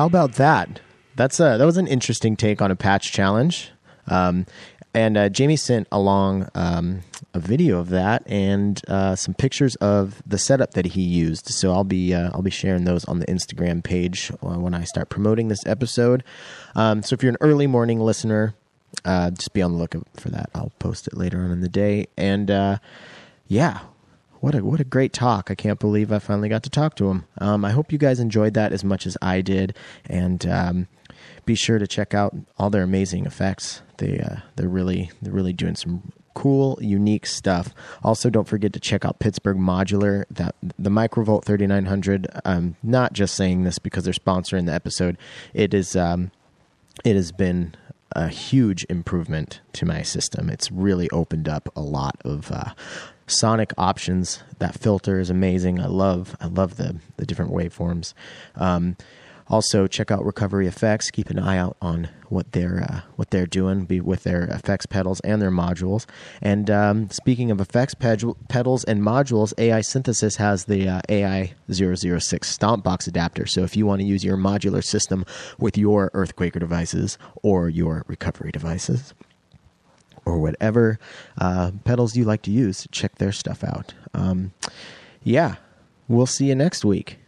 S2: How about that? That's a, that was an interesting take on a patch challenge. Um, and uh, Jamie sent along um, a video of that and uh, some pictures of the setup that he used. So I'll be uh, I'll be sharing those on the Instagram page uh, when I start promoting this episode. Um, so if you're an early morning listener, uh, just be on the lookout for that. I'll post it later on in the day. And uh, yeah, what a what a great talk! I can't believe I finally got to talk to him. Um, I hope you guys enjoyed that as much as I did, and um, be sure to check out all their amazing effects. They uh, they're really they're really doing some cool, unique stuff. Also, don't forget to check out Pittsburgh Modular. That the Microvolt 3900. I'm not just saying this because they're sponsoring the episode. It is um, it has been a huge improvement to my system. It's really opened up a lot of uh, sonic options. That filter is amazing. I love I love the the different waveforms. Um, also, check out Recovery Effects. Keep an eye out on what they're uh, what they're doing with their effects pedals and their modules. And um, speaking of effects ped- pedals and modules, AI Synthesis has the uh, AI 006 Stomp Box adapter. So if you want to use your modular system with your Earthquaker devices or your recovery devices, or whatever uh, pedals you like to use, check their stuff out. Um, yeah, we'll see you next week.